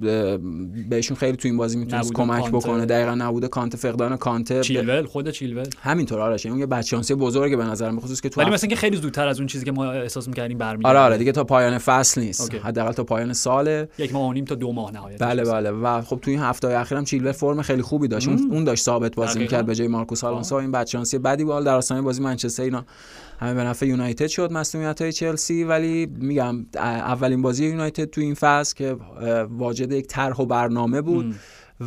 بهشون خیلی تو این بازی می‌تونست کمک. بکنه. دقیقا نبود کانت فقدان کانت چیلول خود چیلول. همینطور آرش اون یه بچانسی بزرگه به نظر خصوص که تو ولی مثلا که خیلی زودتر از اون چیزی که ما احساس می‌کردیم برمیاد آره آره دیگه تا پایان فصل نیست. حداقل تا پایان سال. یک ماه و نیم تا دو ماه نهایت. بله بله. و خب تو این هفته اخیرم چیلول فرم خیلی خوبی داشت. اون داشت ثابت بازی می‌کرد به جای مارکوس آلونسو این بچانسی بدی بال در آستانه بازی منچستر اینا همه به نفع یونایتد شد مسئولیت های چلسی ولی میگم اولین بازی یونایتد تو این فصل که واجد یک طرح و برنامه بود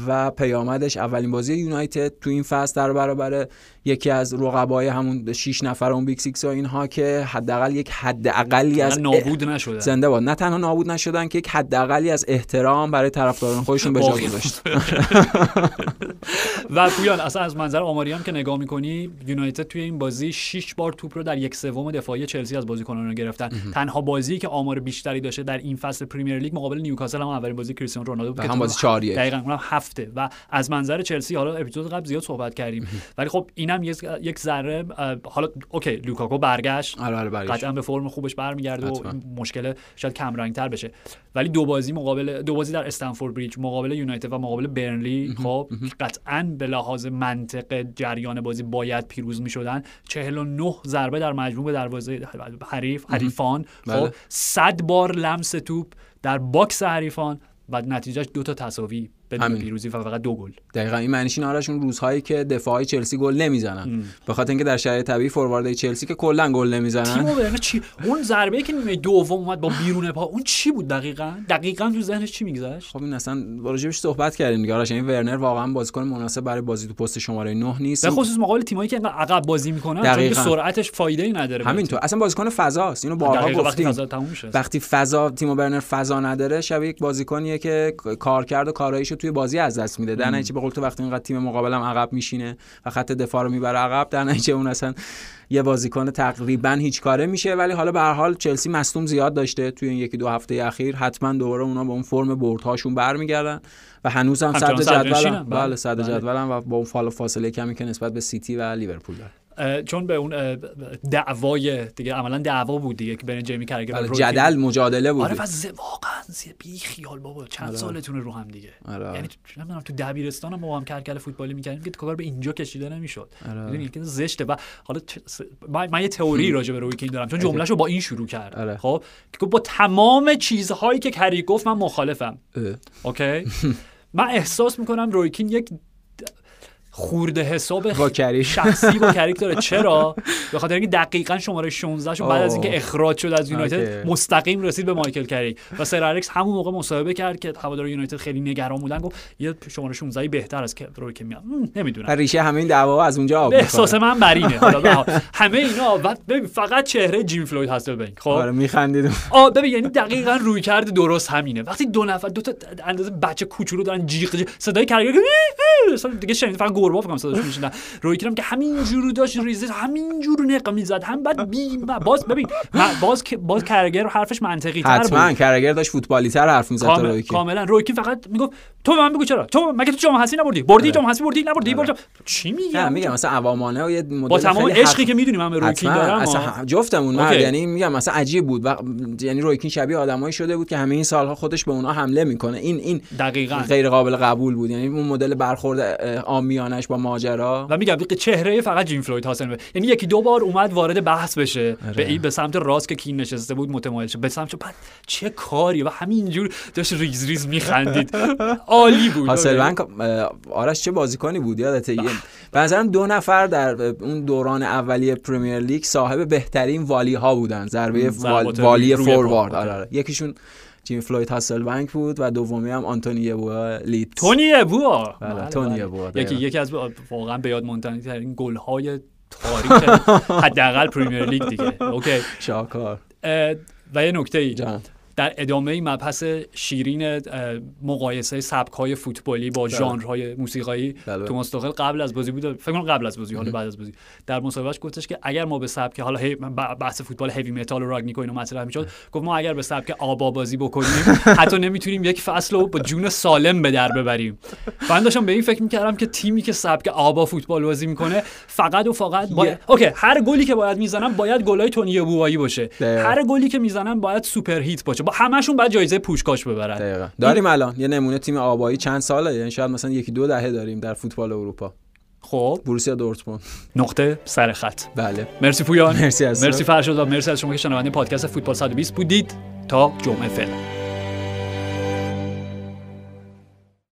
و پیامدش اولین بازی یونایتد تو این فصل در برابر یکی از رقبای همون 6 نفر اون Big Six و اینها که حداقل یک حد اقلی از نابود نشدن. زنده باد. نه تنها نابود نشدن که یک حد اقلی از احترام برای طرفداران خودشون به جا گذاشت. و پویان اصلا از منظر آماری هم که نگاه می‌کنی یونایتد توی این بازی 6 بار توپ رو در یک سوم دفاعی چلسی از بازیکنان گرفتن. تنها بازی که آمار بیشتری داشته در این فصل Premier League مقابل نیوکاسل هم اولین بازی کریستیانو رونالدو بود که هم بازی 4 دقیقاً اونم رفته و از منظر چلسی حالا اپیزود قبل زیاد صحبت کردیم. ولی خب اینم یک یک ذره حالا okay لوکاکو برگشت. آره آره برگشت. قطعا به فرم خوبش برمیگرده و مشکل شاید کم رنگتر بشه. ولی دو بازی مقابل دو بازی در استمفورد بریج مقابل یونایتد و مقابل برنلی خب قطعا به لحاظ منطق جریان بازی باید پیروز می‌شدن. 49 ضربه در مجموع به دروازه حریف حریفان بله. خب 100 بار لمس توپ در box حریفان و نتیجهش دو تا تساوی بدون. پیروزی و فقط دو گل. دقیقا. این معنیش این آرش اون روزهایی که دفاعای چلسی گل نمی‌زنن. به خاطر اینکه در شرایط طبیعی فورواردای چلسی که کلا گل نمی‌زنن. تیمو ورنر چی؟ اون ضربه که نیمه دوم اومد با بیرون پا اون چی بود دقیقاً؟ دقیقاً تو ذهنش چی میگذشت؟ خب این اصلا راجبش صحبت کردیم دیگه آرش. این ورنر واقعا بازیکن مناسب برای بازی تو پست شماره 9 نیست. به خصوص مقابل تیمایی که اینقدر عقب بازی می‌کنن چون دقیقاً. سرعتش فایده ای نداره همینطور. اصلا بازیکن فضاست. اینو بارها دقیقاً وقتی گفتیم. فضا تموم میشه. وقتی فضا تیمو برنر فضا نداره شبیه یک بازیکنیه که کار کرد و کاراییشو توی بازی از دست میده در نتیجه به قول تو وقتی اینقدر تیم مقابلم عقب میشینه و خط دفاع رو می‌بره عقب در نتیجه اون اصلا یه بازیکن تقریبا هیچ کاره میشه ولی حالا به هر حال چلسی مصدوم زیاد داشته توی این یکی دو هفته اخیر حتما دوباره اونا به اون فرم بردهاشون برمیگردن و هنوز هم صدر. جدولن بله. بله صدر بله. جدولن و با اون فاصله کمی که نسبت به سیتی و لیورپول داره چون به اون دعوای دیگه عملا دعوا بود دیگه که بین جیمی کرگر روی جدل مجادله بود آره و ز... واقعا. بی خیال بابا چند آره. سالتونه رو هم دیگه آره. یعنی تو- نمی‌دونم تو دبیرستان هم با هم کرکل فوتبالی می‌کردیم که کار به اینجا کشیده نمی‌شد آره. می‌دونی که زشته و حالا من, من یه تئوری راجع به روی کین دارم چون جملهشو با این شروع کرد آره. خب که با تمام چیزهایی که کری گفت من مخالفم. اوکی <laughs> من احساس می‌کنم رویکین یک خورده حساب با. شخصی با کریک داره. چرا؟ <laughs> به خاطر اینکه دقیقا شماره 16 شو بعد از اینکه. اخراج شد از یونایتد. مستقیم رسید به مایکل کریک و سر الکس همون موقع مصاحبه کرد که هوادار یونایتد خیلی نگران بودن. گفت یه شماره 16 بهتر از که روی که میاد. نمی‌دونم. ریشه همه این دعوا از اونجا آب احساس. من بر اینه. حالا به هر <laughs> حال. همه اینا ببین فقط چهره جیم فلوید هستل بنک. خب؟ آره میخندید. آ ببین یعنی دقیقا روی کرد درست همینه. وقتی دو نفر دو تا اندازه بچه کوچولو دارن جیغ صدای <laughs> اصلا دیگه شنید فقط گربه فکر کنم صداش میشنن روی کردم که همین جورو داشت ریزه همین جور نق می‌زد. هم بعد بی باز ببین باز باز کرگر حرفش منطقی تر حتما بود. کرگر داشت فوتبالی تر حرف می‌زد کامل- روی. کاملا. روی فقط می‌گفت تو به من بگو چرا؟ تو مگه تو جام حذفی نبردی؟ بردی جام حذفی بردی نبردی بردی. چی نه میگم میگم مثلا عوامانه و یه مدل با تمام عشقی که می‌دونی من به روی حتما. دارم اصلا. جفتمون مرد. یعنی میگم مثلا عجیب بود و یعنی رویکین شبیه آدمایی شده بود که همه این سالها خودش به اونا حمله می‌کنه. این این دقیقاً. غیر قابل قبول بود. یعنی اون مدل برخورد اه، عامیانش با ماجرا؟ و میگم چهره فقط جیم فلوید هاسن به یعنی یکی دو بار اومد وارد بحث بشه. آره. به این به سمت راست که کین نشسته بود متمایل شد. به سمت بعد چه کاری و همینجور داشت ریز ریز میخندید. <laughs> عالی بود. هاسلبنک اه، آرش چه بازیکنی بود؟ یادته یه- به نظرم دو نفر در اون دوران اولیه پرمیر لیگ صاحب بهترین volley ها بودن. ضربه وال- والی. فوروارد. آره آره. یکیشون جیمی فلوید هاسلبنک بود و دومی هم آنتونی یبوا لیت تونی یبوا بله، تونی یبوا، یکی دقیقاً. یکی از واقعا به یاد ماندنی ترین گل های تاریخ <laughs> حداقل پرمیر لیگ دیگه. okay. شاهکار و یه نکته ای جان. در ادامه این مبحث شیرین مقایسه سبک های فوتبالی با ژانرهای موسیقایی بله. توماس توخل قبل از بازی بود فکر کنم قبل از بازی حالا بعد از بازی. در مصاحبهش گفتش که اگر ما به سبک حالا بحث فوتبال heavy metal و رانگنیک و اینو مطرح می‌شد گفت ما اگر به سبک آبا بازی بکنیم <laughs> حتی نمی‌تونیم یک فصل رو با جون سالم به در ببریم. من داشتم به این فکر می‌کردم که تیمی که سبک آبا فوتبال بازی می‌کنه فقط و فقط باید... okay هر گلی که باید می‌زنم باید گلای تونی بوایی باشه. هر گلی که می‌زنن باید سوپر هیت باشه. با همشون باید جایزه پوشکاش ببرن. دقیقا. داریم الان یه نمونه تیم آبایی چند ساله؟ یعنی شاید مثلا یکی دو دهه داریم در فوتبال اروپا. خب. بروسیا دورتموند. نقطه سر خط. بله. مرسی پویان. مرسی از. مرسی فرشاد و مرسی از شما که شنونده پادکست فوتبال 120 بودید. تا جمعه فعلا.